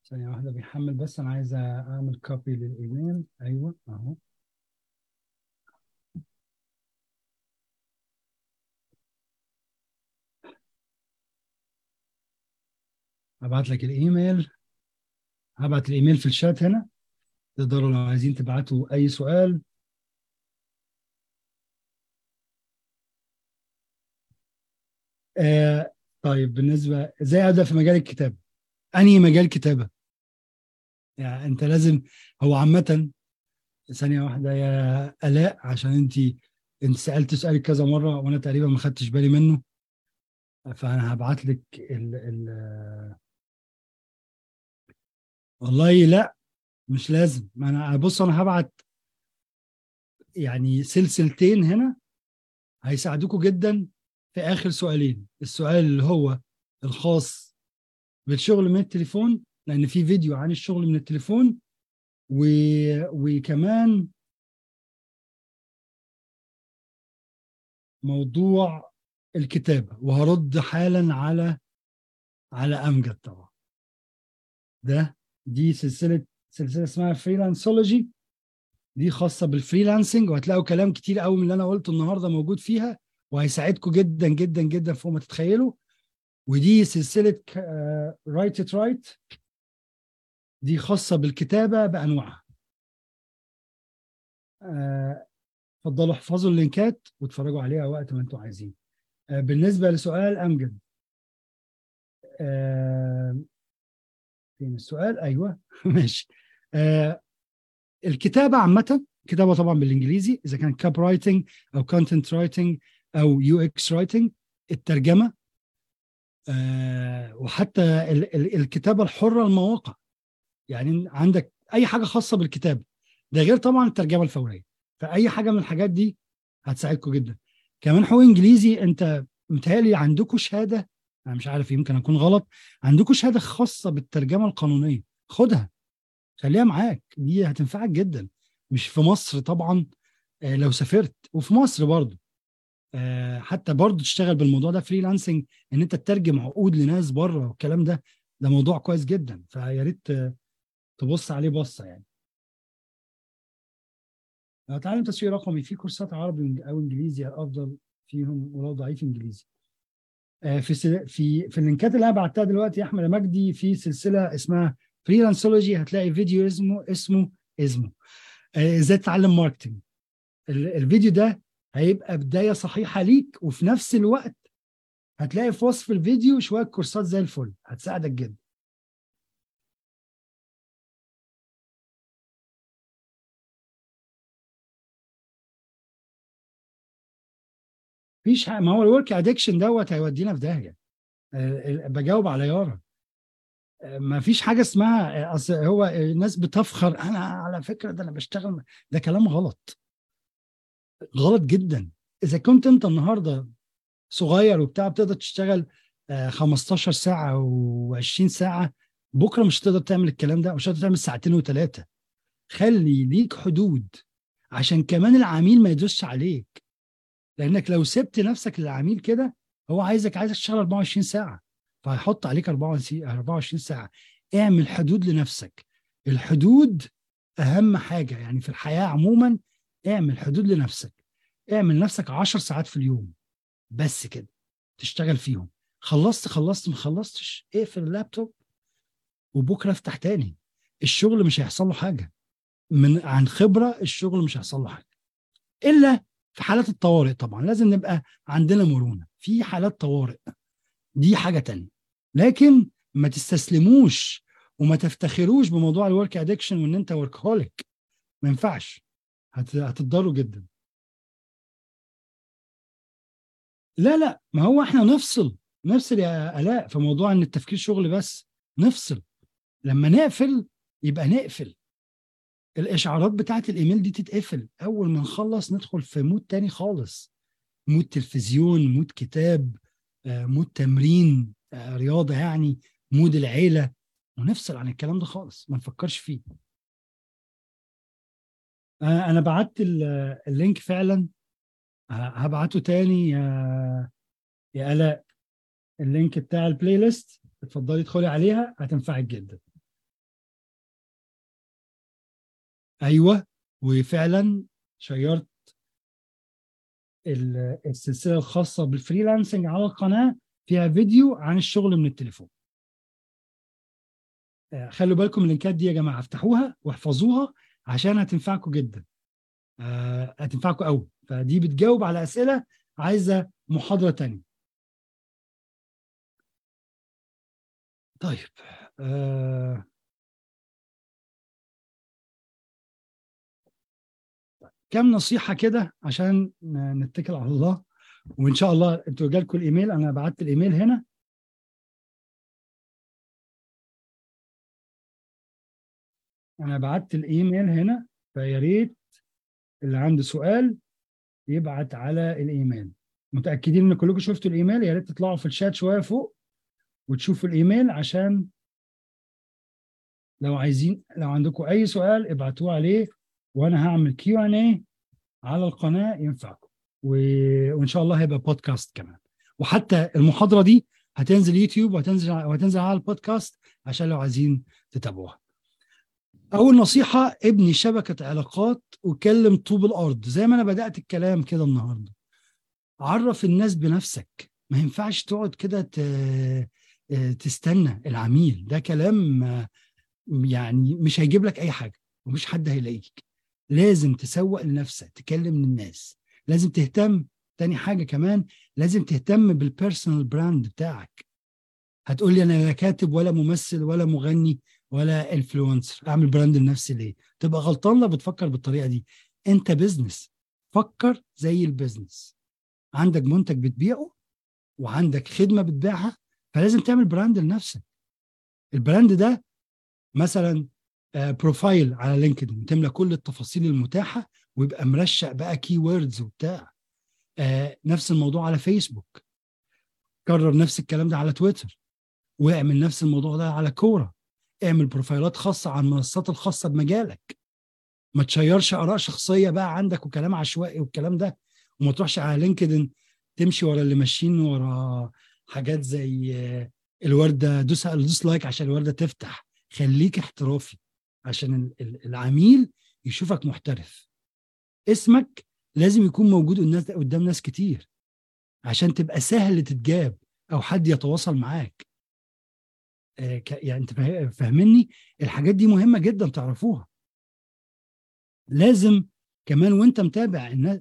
Speaker 3: ثانية واحدة بيحمل بس أنا عايز أعمل كوبي للإيميل. أيوه أهو. هبعت لك الإيميل هبعت الإيميل في الشات هنا تقدروا لو عايزين تبعتوا أي سؤال آه طيب بالنسبة إزاي أبدأ في مجال الكتابة؟ أنهي مجال كتابة؟ يعني أنت لازم هو عامة ثانية واحدة يا آلاء عشان أنت أنت سألت سؤالك كذا مرة وأنا تقريبا ما خدتش بالي منه فأنا هبعت لك ال ال والله لا مش لازم. ما أنا بص أنا هبعت يعني سلسلتين هنا هيساعدوكوا جدا في آخر سؤالين. السؤال اللي هو الخاص بالشغل من التليفون لأن في فيديو عن الشغل من التليفون و... وكمان موضوع الكتابة. وهرد حالا على على أمجد طبعا. ده دي سلسلة سلسلة اسمها فريلانسولوجي دي خاصة بال freelancing وهتلاقوا كلام كتير قوي من اللي أنا قلته النهاردة موجود فيها وهيساعدكم جدا جدا جدا فوق ما تتخيلوا. ودي سلسلة Write It Right دي خاصة بالكتابة بأنواعها. آه، اتفضلوا احفظوا اللينكات واتفرجوا عليها وقت ما أنتم عايزين. آه، بالنسبة لسؤال أمجد. آه، فين السؤال. أيوه. ماشي. آه، الكتابة عامة كتابة طبعا بالإنجليزي إذا كان copywriting أو content writing أو UX writing الترجمة آه، وحتى ال- ال- الكتابة الحرة المواقع. يعني عندك أي حاجة خاصة بالكتابة. ده غير طبعا الترجمة الفورية. فأي حاجة من الحاجات دي هتساعدكم جدا. كمان حقوق إنجليزي أنت متهيألي عندكم شهادة أنا مش عارف يمكن أكون غلط. عندكم شهادة خاصة بالترجمة القانونية. خدها. خليها معاك. دي هتنفعك جدا. مش في مصر طبعا. آه، لو سافرت. وفي مصر برضو آه، حتى برضو تشتغل بالموضوع ده freelancing إن أنت تترجم عقود لناس بره والكلام ده. ده موضوع كويس جدا. فيا ريت آه، تبص عليه بصة يعني. لو اتعلم تسويق رقمي. في كورسات عربي أو إنجليزي الافضل فيهم ولو ضعيف إنجليزي؟ آه، في سل... في في ال links ات اللي أنا بعتها دلوقتي يا أحمد مجدي في سلسلة اسمها فريلانسولوجي هتلاقي فيديو اسمه اسمه اسمه. آه، إزاي تتعلم marketing ال- الفيديو ده هيبقى بداية صحيحة ليك وفي نفس الوقت هتلاقي في وصف الفيديو شوية كورسات زي الفل. هتساعدك جدا. مفيش ما هو ال work addiction دوت هيودينا في داهية. آه، بجاوب على يارا. آه، ما فيش حاجة اسمها آه، أصل هو الناس بتفخر أنا على فكرة ده أنا بشتغل ده كلام غلط. غلط جدا. إذا كنت أنت النهارده صغير وبتاع بتقدر تشتغل آه، 15 ساعة و20 ساعة بكرة مش هتقدر تعمل الكلام ده مش هتقدر تعمل ساعتين وثلاثه خلي ليك حدود عشان كمان العميل ما يدوسش عليك. لأنك لو سبت نفسك للعميل كده هو عايزك عايزك تشتغل 24 ساعة. فهيحط عليك 24 24 ساعة. اعمل حدود لنفسك. الحدود أهم حاجة يعني في الحياة عموما اعمل حدود لنفسك. اعمل نفسك 10 ساعات في اليوم بس كده تشتغل فيهم. خلصت خلصت ما خلصتش اقفل اللابتوب وبكرة افتح تاني. الشغل مش هيحصل له حاجة. من عن خبرة الشغل مش هيحصل له حاجة. إلا في حالات الطوارئ طبعا لازم نبقى عندنا مرونة. في حالات طوارئ دي حاجة تانية. لكن ما تستسلموش وما تفتخروش بموضوع ال work addiction وإن أنت workaholic ما ينفعش. هت- هتتضروا جدا. لا لا ما هو إحنا نفصل. نفصل يا ألاء في موضوع إن التفكير شغل بس. نفصل. لما نقفل يبقى نقفل. الإشعارات بتاعت الإيميل دي تتقفل. أول ما نخلص ندخل في mood تاني خالص. mood تلفزيون mood كتاب آه، mood تمرين آه، رياضة يعني mood العيلة. ونفصل عن الكلام ده خالص. ما نفكرش فيه. آه، أنا بعت ال- link فعلا. هبعته تاني. يا يا آلاء. ال link بتاع ال playlist اتفضلي ادخلي عليها. هتنفعك جدا. أيوه وفعلا share ت ال- السلسلة الخاصة بال freelancing على القناة فيها فيديو عن الشغل من التليفون. آه، خلوا بالكم ال links ات دي يا جماعة افتحوها واحفظوها عشان هتنفعكم جدا. آه، هتنفعكم قوي فدي بتجاوب على أسئلة عايزة محاضرة تانية. طيب آه كم نصيحة كده عشان نتكل على الله. وإن شاء الله أنتوا جالكم الإيميل أنا بعت الإيميل هنا. أنا بعت الإيميل هنا فيا ريت اللي عنده سؤال يبعت على الإيميل. متأكدين إن كلكم شفتوا الإيميل؟ يا ريت تطلعوا في الشات شوية فوق وتشوفوا الإيميل عشان لو عايزين لو عندكم أي سؤال ابعتوه عليه. وأنا هعمل Q and A على القناة ينفعكم. و... وإن شاء الله هيبقى بودكاست كمان. وحتى المحاضرة دي هتنزل يوتيوب وهتنزل وهتنزل على البودكاست عشان لو عايزين تتابعوها. أول نصيحة ابني شبكة علاقات وكلم طوب الأرض. زي ما أنا بدأت الكلام كده النهاردة. عرف الناس بنفسك. ما ينفعش تقعد كده ت- تستنى. العميل ده كلام يعني مش هيجيب لك أي حاجة ومش حد هيلاقيك. لازم تسوق لنفسك تكلم الناس لازم تهتم تاني حاجة كمان لازم تهتم بال personal brand بتاعك. هتقول لي أنا لا كاتب ولا ممثل ولا مغني ولا influencer أعمل brand لنفسي ليه؟ تبقى غلطان لو بتفكر بالطريقة دي. أنت business فكر زي ال business عندك منتج بتبيعه وعندك خدمة بتبيعها فلازم تعمل brand لنفسك. ال brand ده مثلا profile على لينكدين تملى كل التفاصيل المتاحة ويبقى مرشق بقى keywords وبتاع. آه، نفس الموضوع على فيسبوك كرر نفس الكلام ده على تويتر واعمل نفس الموضوع ده على Quora اعمل profile ات خاصة عن المنصات الخاصة بمجالك. ما تشيرش آراء شخصية بقى عندك وكلام عشوائي والكلام ده. وما تروحش على لينكدين تمشي ورا اللي ماشيين ورا حاجات زي آه، الوردة دوس دوس like عشان الوردة تفتح. خليك احترافي. عشان ال- ال- العميل يشوفك محترف. اسمك لازم يكون موجود قدام ناس كتير عشان تبقى سهل تتجاب أو حد يتواصل معاك. آه، يعني أنت فا- فاهمني؟ الحاجات دي مهمة جدا تعرفوها. لازم كمان وأنت متابع الناس.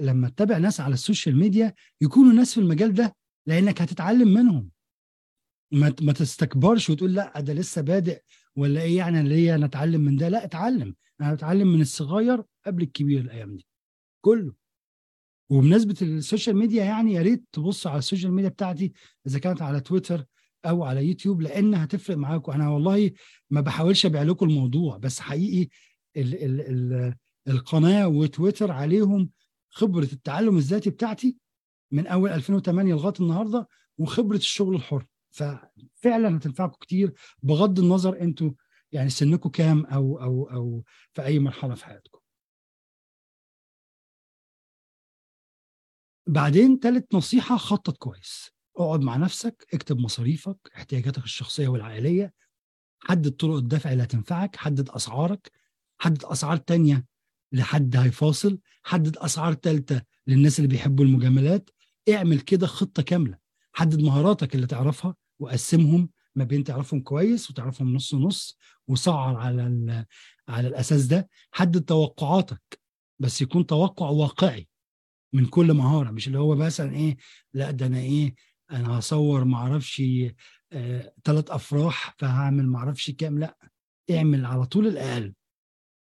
Speaker 3: لما تتابع ناس على ال social media يكونوا ناس في المجال ده لأنك هتتعلم منهم. ما تستكبرش وتقول لأ ده لسه بادئ ولا إيه يعني أنا ليه أنا أتعلم من ده؟ لا أتعلم. أنا أتعلم من الصغير قبل الكبير الأيام دي. كله. وبمناسبة ال social media يعني يا ريت تبصوا على ال social media بتاعتي إذا كانت على تويتر أو على يوتيوب لأن هتفرق معاكم. أنا والله ما بحاولش أبيع لكم الموضوع بس حقيقي ال ال ال القناة وتويتر عليهم خبرة التعلم الذاتي بتاعتي من أول 2008 لغاية النهارده وخبرة الشغل الحر. ففعلا هتنفعكم كتير بغض النظر أنتوا يعني سنكم كام أو أو أو في أي مرحلة في حياتكم. بعدين تالت نصيحة خطط كويس. اقعد مع نفسك اكتب مصاريفك احتياجاتك الشخصية والعائلية حدد طرق الدفع اللي هتنفعك حدد أسعارك حدد أسعار تانية لحد هيفاصل حدد أسعار تالتة للناس اللي بيحبوا المجاملات. اعمل كده خطة كاملة. حدد مهاراتك اللي تعرفها وقسمهم ما بين تعرفهم كويس وتعرفهم نص نص وسعر على على الأساس ده حدد توقعاتك بس يكون توقع واقعي من كل مهارة مش اللي هو مثلا إيه لأ ده أنا إيه أنا هصور ما أعرفش ثلاث أفراح فهعمل ما أعرفش كام لأ اعمل على طول الأقل.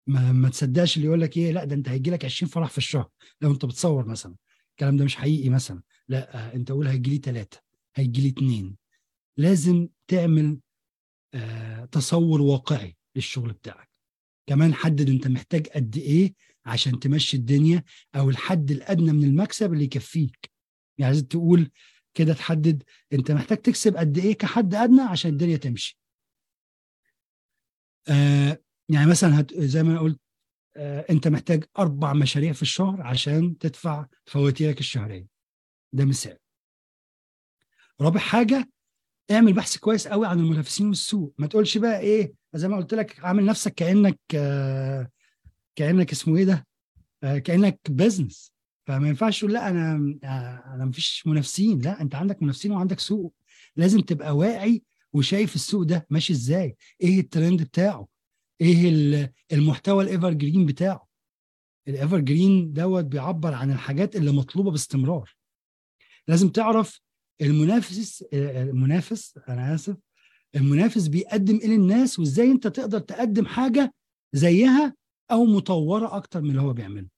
Speaker 3: ما, ما تصدقش اللي يقول لك إيه لأ ده أنت هيجي لك 20 فرح في الشهر لو أنت بتصور مثلا. الكلام ده مش حقيقي مثلا لأ أنت قول هيجي لي ثلاثة هيجي لي اثنين لازم تعمل آه تصور واقعي للشغل بتاعك. كمان حدد انت محتاج قد إيه عشان تمشي الدنيا أو الحد الادنى من المكسب اللي يكفيك. يعني لازم تقول كده تحدد انت محتاج تكسب قد إيه كحد ادنى عشان الدنيا تمشي. آه يعني مثلا هت زي ما أنا قلت آه انت محتاج أربع مشاريع في الشهر عشان تدفع فواتيرك الشهرية. ده مثال. رابع حاجة اعمل بحث كويس قوي عن المنافسين والسوق. ما تقولش بقى إيه زي ما قلت لك عامل نفسك كأنك آه كأنك اسمه إيه ده؟ آه كأنك بزنس فما ينفعش تقول لا أنا آه أنا مفيش منافسين. لا أنت عندك منافسين وعندك سوق. لازم تبقى واعي وشايف السوق ده ماشي إزاي. إيه الترند بتاعه؟ إيه المحتوى ال evergreen بتاعه؟ ال evergreen دوت بيعبر عن الحاجات اللي مطلوبة باستمرار. لازم تعرف المنافس المنافس أنا آسف المنافس بيقدم إيه للناس وإزاي أنت تقدر تقدم حاجة زيها أو مطورة أكتر من اللي هو بيعمله؟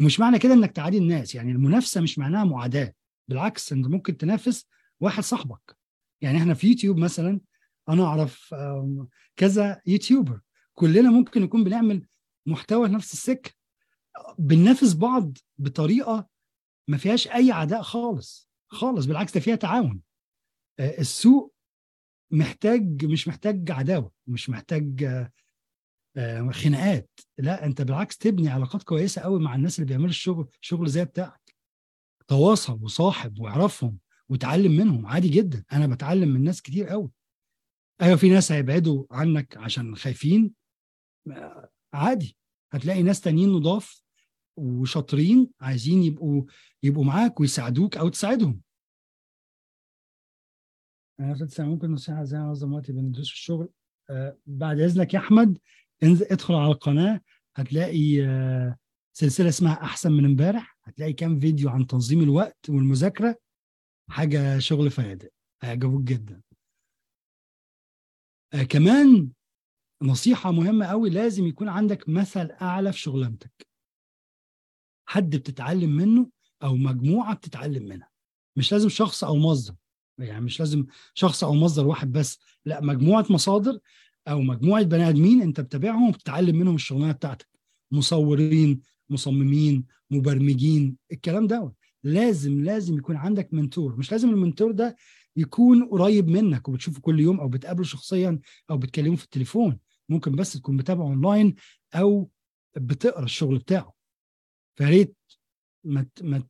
Speaker 3: ومش معنى كده إنك تعادي الناس يعني المنافسة مش معناها معاداة بالعكس أنت ممكن تنافس واحد صاحبك. يعني إحنا في يوتيوب مثلا أنا أعرف كذا يوتيوبر كلنا ممكن نكون بنعمل محتوى نفس السكة بننافس بعض بطريقة ما فيهاش أي عداء خالص. خالص بالعكس ده فيها تعاون. السوق محتاج مش محتاج عداوة مش محتاج خناقات. لا انت بالعكس تبني علاقات كويسة قوي مع الناس اللي بيعملوا الشغل شغل زي بتاعك. تواصل وصاحب واعرفهم وتعلم منهم عادي جدا. أنا بتعلم من ناس كتير قوي. أيوه في ناس هيبعدوا عنك عشان خايفين. عادي. هتلاقي ناس تانيين نضاف وشاطرين عايزين يبقوا يبقوا معاك ويساعدوك أو تساعدهم. أنا في ممكن نصيحة إزاي انظم وقتي بين الدروس والشغل آه بعد إذنك يا أحمد انزل ادخل على القناة هتلاقي آه سلسلة اسمها أحسن من إمبارح. هتلاقي كام فيديو عن تنظيم الوقت والمذاكرة. حاجة شغل فنادق هيعجبوك جدا. آه كمان نصيحة مهمة قوي لازم يكون عندك مثل أعلى في شغلانتك. حد بتتعلم منه أو مجموعة بتتعلم منها. مش لازم شخص أو مصدر. يعني مش لازم شخص أو مصدر واحد بس. لا مجموعة مصادر أو مجموعة بني آدمين أنت بتتابعهم وبتتعلم منهم الشغلانة بتاعتك. مصورين مصممين مبرمجين الكلام ده لازم لازم يكون عندك mentor. مش لازم ال mentor ده يكون قريب منك وبتشوفه كل يوم أو بتقابله شخصيا أو بتكلمه في التليفون. ممكن بس تكون متابعه اونلاين أو بتقرأ الشغل بتاعه. فريت ما ما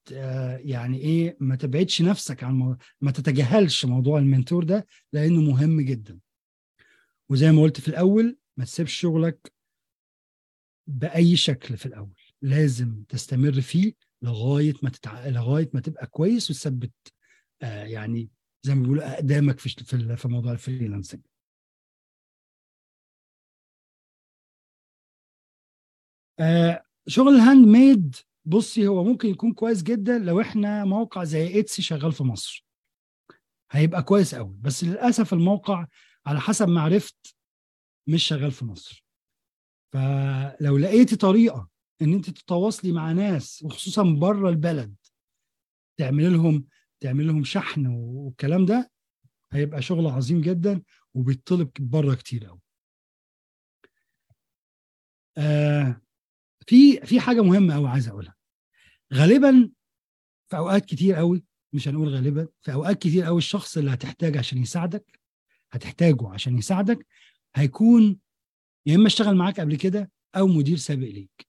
Speaker 3: يعني إيه ما تبعدش نفسك عن مو... ما تتجاهلش موضوع ال mentor ده لأنه مهم جدا. وزي ما قلت في الأول ما تسيبش شغلك بأي شكل في الأول. لازم تستمر فيه لغاية ما تتع... لغاية ما تبقى كويس وتثبت آه يعني زي ما بيقولوا أقدامك في في, في موضوع ال freelancing. آه شغل ال handmade بصي هو ممكن يكون كويس جدا لو إحنا موقع زي Etsy شغال في مصر. هيبقى كويس قوي بس للأسف الموقع على حسب ما عرفت مش شغال في مصر. فلو لقيتي طريقة إن أنت تتواصلي مع ناس وخصوصا بره البلد تعملي لهم تعمل لهم شحن والكلام ده هيبقى شغل عظيم جدا وبيطلب بره كتير قوي آه في في حاجة مهمة قوي عايز أقولها. غالبا في أوقات كتير قوي مش هنقول غالبا في أوقات كتير قوي الشخص اللي هتحتاج عشان يساعدك هتحتاجه عشان يساعدك هيكون يا إما اشتغل معاك قبل كده أو مدير سابق ليك.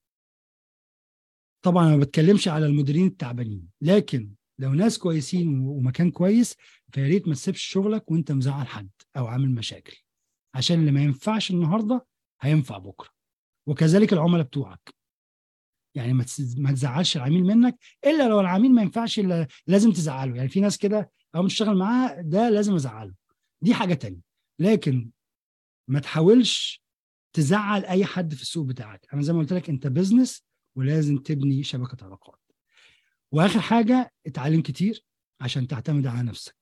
Speaker 3: طبعا ما بتكلمش على المديرين التعبانين لكن لو ناس كويسين ومكان كويس فيا ريت ما تسيبش شغلك وأنت مزعل حد أو عامل مشاكل عشان اللي ما ينفعش النهارده هينفع بكرة. وكذلك العملاء بتوعك. يعني ما تزعلش العميل منك إلا لو العميل ما ينفعش لازم تزعله. يعني في ناس كده أو مش هشتغل معاها ده لازم أزعله. دي حاجة تانية. لكن ما تحاولش تزعل أي حد في السوق بتاعك. أنا زي ما قلت لك أنت بزنس ولازم تبني شبكة علاقات. وآخر حاجة اتعلم كتير عشان تعتمد على نفسك.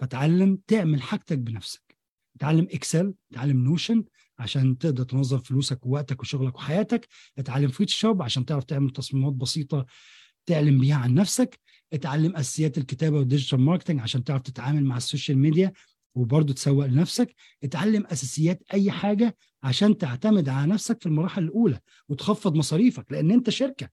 Speaker 3: فتعلم تعمل حاجتك بنفسك. اتعلم Excel اتعلم Notion عشان تقدر تنظم فلوسك ووقتك وشغلك وحياتك اتعلم Photoshop عشان تعرف تعمل تصميمات بسيطة تعلم بيها عن نفسك اتعلم أساسيات الكتابة وال digital marketing عشان تعرف تتعامل مع ال social media وبرضه تسوق لنفسك اتعلم أساسيات أي حاجة عشان تعتمد على نفسك في المراحل الأولى وتخفض مصاريفك لأن أنت شركة.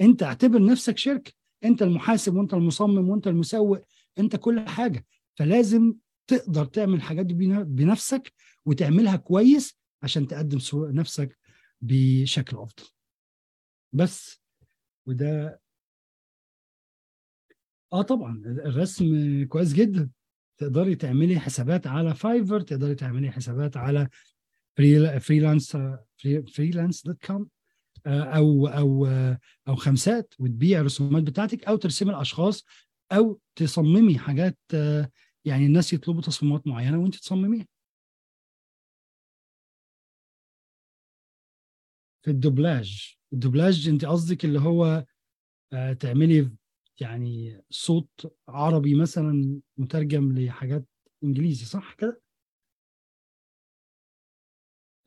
Speaker 3: أنت اعتبر نفسك شركة. أنت المحاسب وأنت المصمم وأنت المسوق. أنت كل حاجة. فلازم تقدر تعمل الحاجات دي بنفسك وتعملها كويس عشان تقدم نفسك بشكل أفضل. بس وده آه طبعا الرسم كويس جدا. تقدري تعملي حسابات على Fiverr تقدري تعملي حسابات على freelance freelance dot com أو أو آه، أو خمسات وتبيع الرسومات بتاعتك أو ترسمي الأشخاص أو تصممي حاجات آه، يعني الناس يطلبوا تصميمات معينة وانت تصمميها. في الدوبلاج الدوبلاج انت قصدك اللي هو آه، تعملي يعني صوت عربي مثلا مترجم لحاجات إنجليزي صح كده؟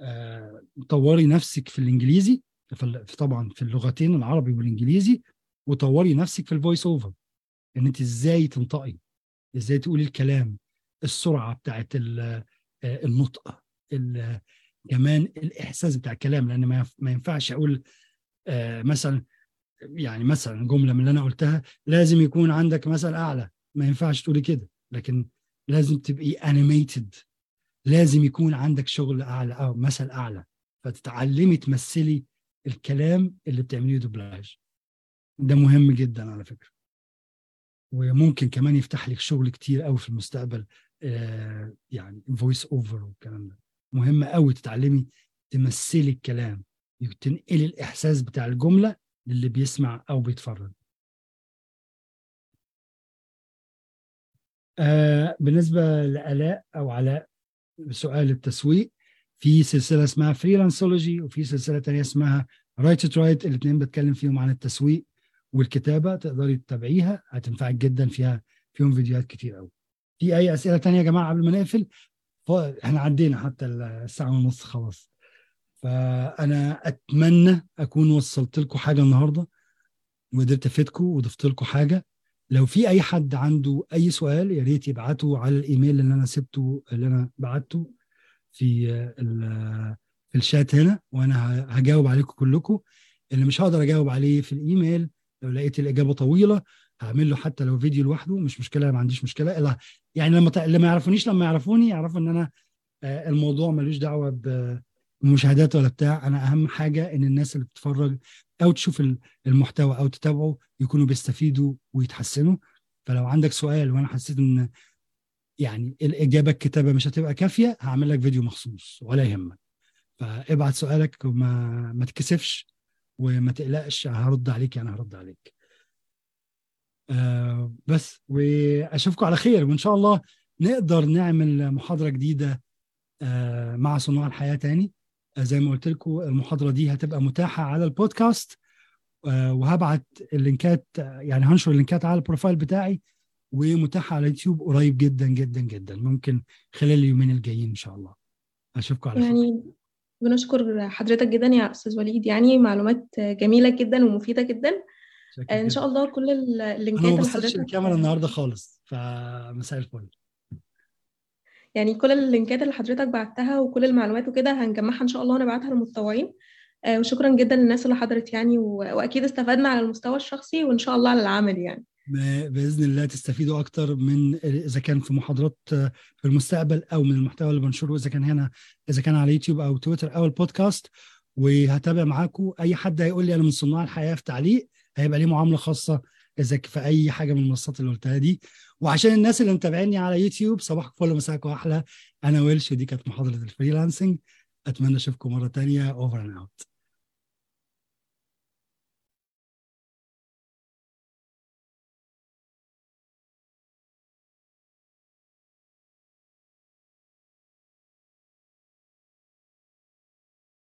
Speaker 3: آه، طوري نفسك في الإنجليزي في طبعا في اللغتين العربي والإنجليزي وطوري نفسك في ال voice over إن انت إزاي تنطقي. إزاي تقولي الكلام السرعة بتاعت آه، النطق ال- كمان الإحساس بتاع الكلام لأن ما ينفعش أقول آه، مثلا يعني مثلا جملة من اللي أنا قلتها لازم يكون عندك مثل أعلى. ما ينفعش تقولي كده لكن لازم تبقي animated لازم يكون عندك شغل أعلى أو مثل أعلى. فتتعلمي تمثلي الكلام اللي بتعمليه دوبلاج. ده مهم جدا على فكرة. وممكن كمان يفتح لك شغل كتير قوي في المستقبل آه يعني voice over والكلام ده. مهم قوي تتعلمي تمثلي الكلام تنقلي الإحساس بتاع الجملة للي بيسمع أو بيتفرج. آه بالنسبة لألاء أو علاء سؤال التسويق. في سلسلة اسمها Freelanceology وفي سلسلة تانية اسمها Write to Right الاثنين بتكلم فيهم عن التسويق. والكتابة تقدري تتابعيها هتنفعك جدا فيها فيهم فيديوهات كتير قوي في أي أسئلة تانية يا جماعة قبل ما نقفل؟ إحنا عدينا حتى الساعة ونص خلاص. فأنا أتمنى أكون وصلت لكم حاجة النهارده وقدرت أفيدكم وضفت لكم حاجة. لو في أي حد عنده أي سؤال يا ريت يبعته على الإيميل اللي أنا سبته اللي أنا بعته في في الشات هنا وأنا هجاوب عليكم كلكم. اللي مش هقدر أجاوب عليه في الإيميل لو لقيت الإجابة طويلة هعمل له حتى لو فيديو لوحده مش مشكلة ما عنديش مشكلة. يعني لما ت- اللي ما يعرفونيش لما يعرفوني يعرفوا إن أنا آه، الموضوع ملوش دعوة بمشاهدات ولا بتاع. أنا أهم حاجة إن الناس اللي بتتفرج أو تشوف ال- المحتوى أو تتابعه يكونوا بيستفيدوا ويتحسنوا. فلو عندك سؤال وأنا حسيت إن يعني الإجابة الكتابة مش هتبقى كافية هعمل لك فيديو مخصوص ولا يهمك. فابعت سؤالك وما ما تكسفش وما تقلقش هرد عليك يعني هرد عليك. آه بس وأشوفكم على خير وإن شاء الله نقدر نعمل محاضرة جديدة آه مع صناع الحياة تاني. آه زي ما قلت لكم المحاضرة دي هتبقى متاحة على البودكاست. آه وهبعت ال link ات يعني هنشر ال link ات على ال profile بتاعي ومتاحة على اليوتيوب قريب جدا جدا جدا. ممكن خلال اليومين الجايين إن شاء الله. أشوفكم على خير.
Speaker 8: يعني بنشكر حضرتك جدا يا أستاذ وليد. يعني معلومات جميلة جدا ومفيدة جدا.
Speaker 3: شكرا
Speaker 8: آه،
Speaker 3: جدا.
Speaker 8: شاء الله كل ال-
Speaker 3: أنا
Speaker 8: ال
Speaker 3: link
Speaker 8: ات
Speaker 3: ما
Speaker 8: بصيتش
Speaker 3: الكاميرا النهارده خالص فمساء الفل.
Speaker 8: يعني كل اللينكات اللي حضرتك بعتها وكل المعلومات وكده هنجمعها إن شاء الله ونبعتها للمتطوعين آه، وشكرا جدا للناس اللي حضرت يعني و- وأكيد استفدنا على المستوى الشخصي وإن شاء الله على العمل يعني.
Speaker 3: بإذن الله تستفيدوا أكتر من إذا كان في محاضرات في المستقبل أو من المحتوى اللي بنشره إذا كان هنا إذا كان على يوتيوب أو تويتر أو البودكاست. وهتابع معاكم. أي حد هيقول لي أنا من صناع الحياة في تعليق هيبقى ليه معاملة خاصة إذا في أي حاجة من المنصات اللي قلتها دي. وعشان الناس اللي متابعيني على يوتيوب صباحكم فل مساكم أحلى أنا ويلش ودي كانت محاضرة ال freelancing. أتمنى أشوفكم مرة تانية. over and out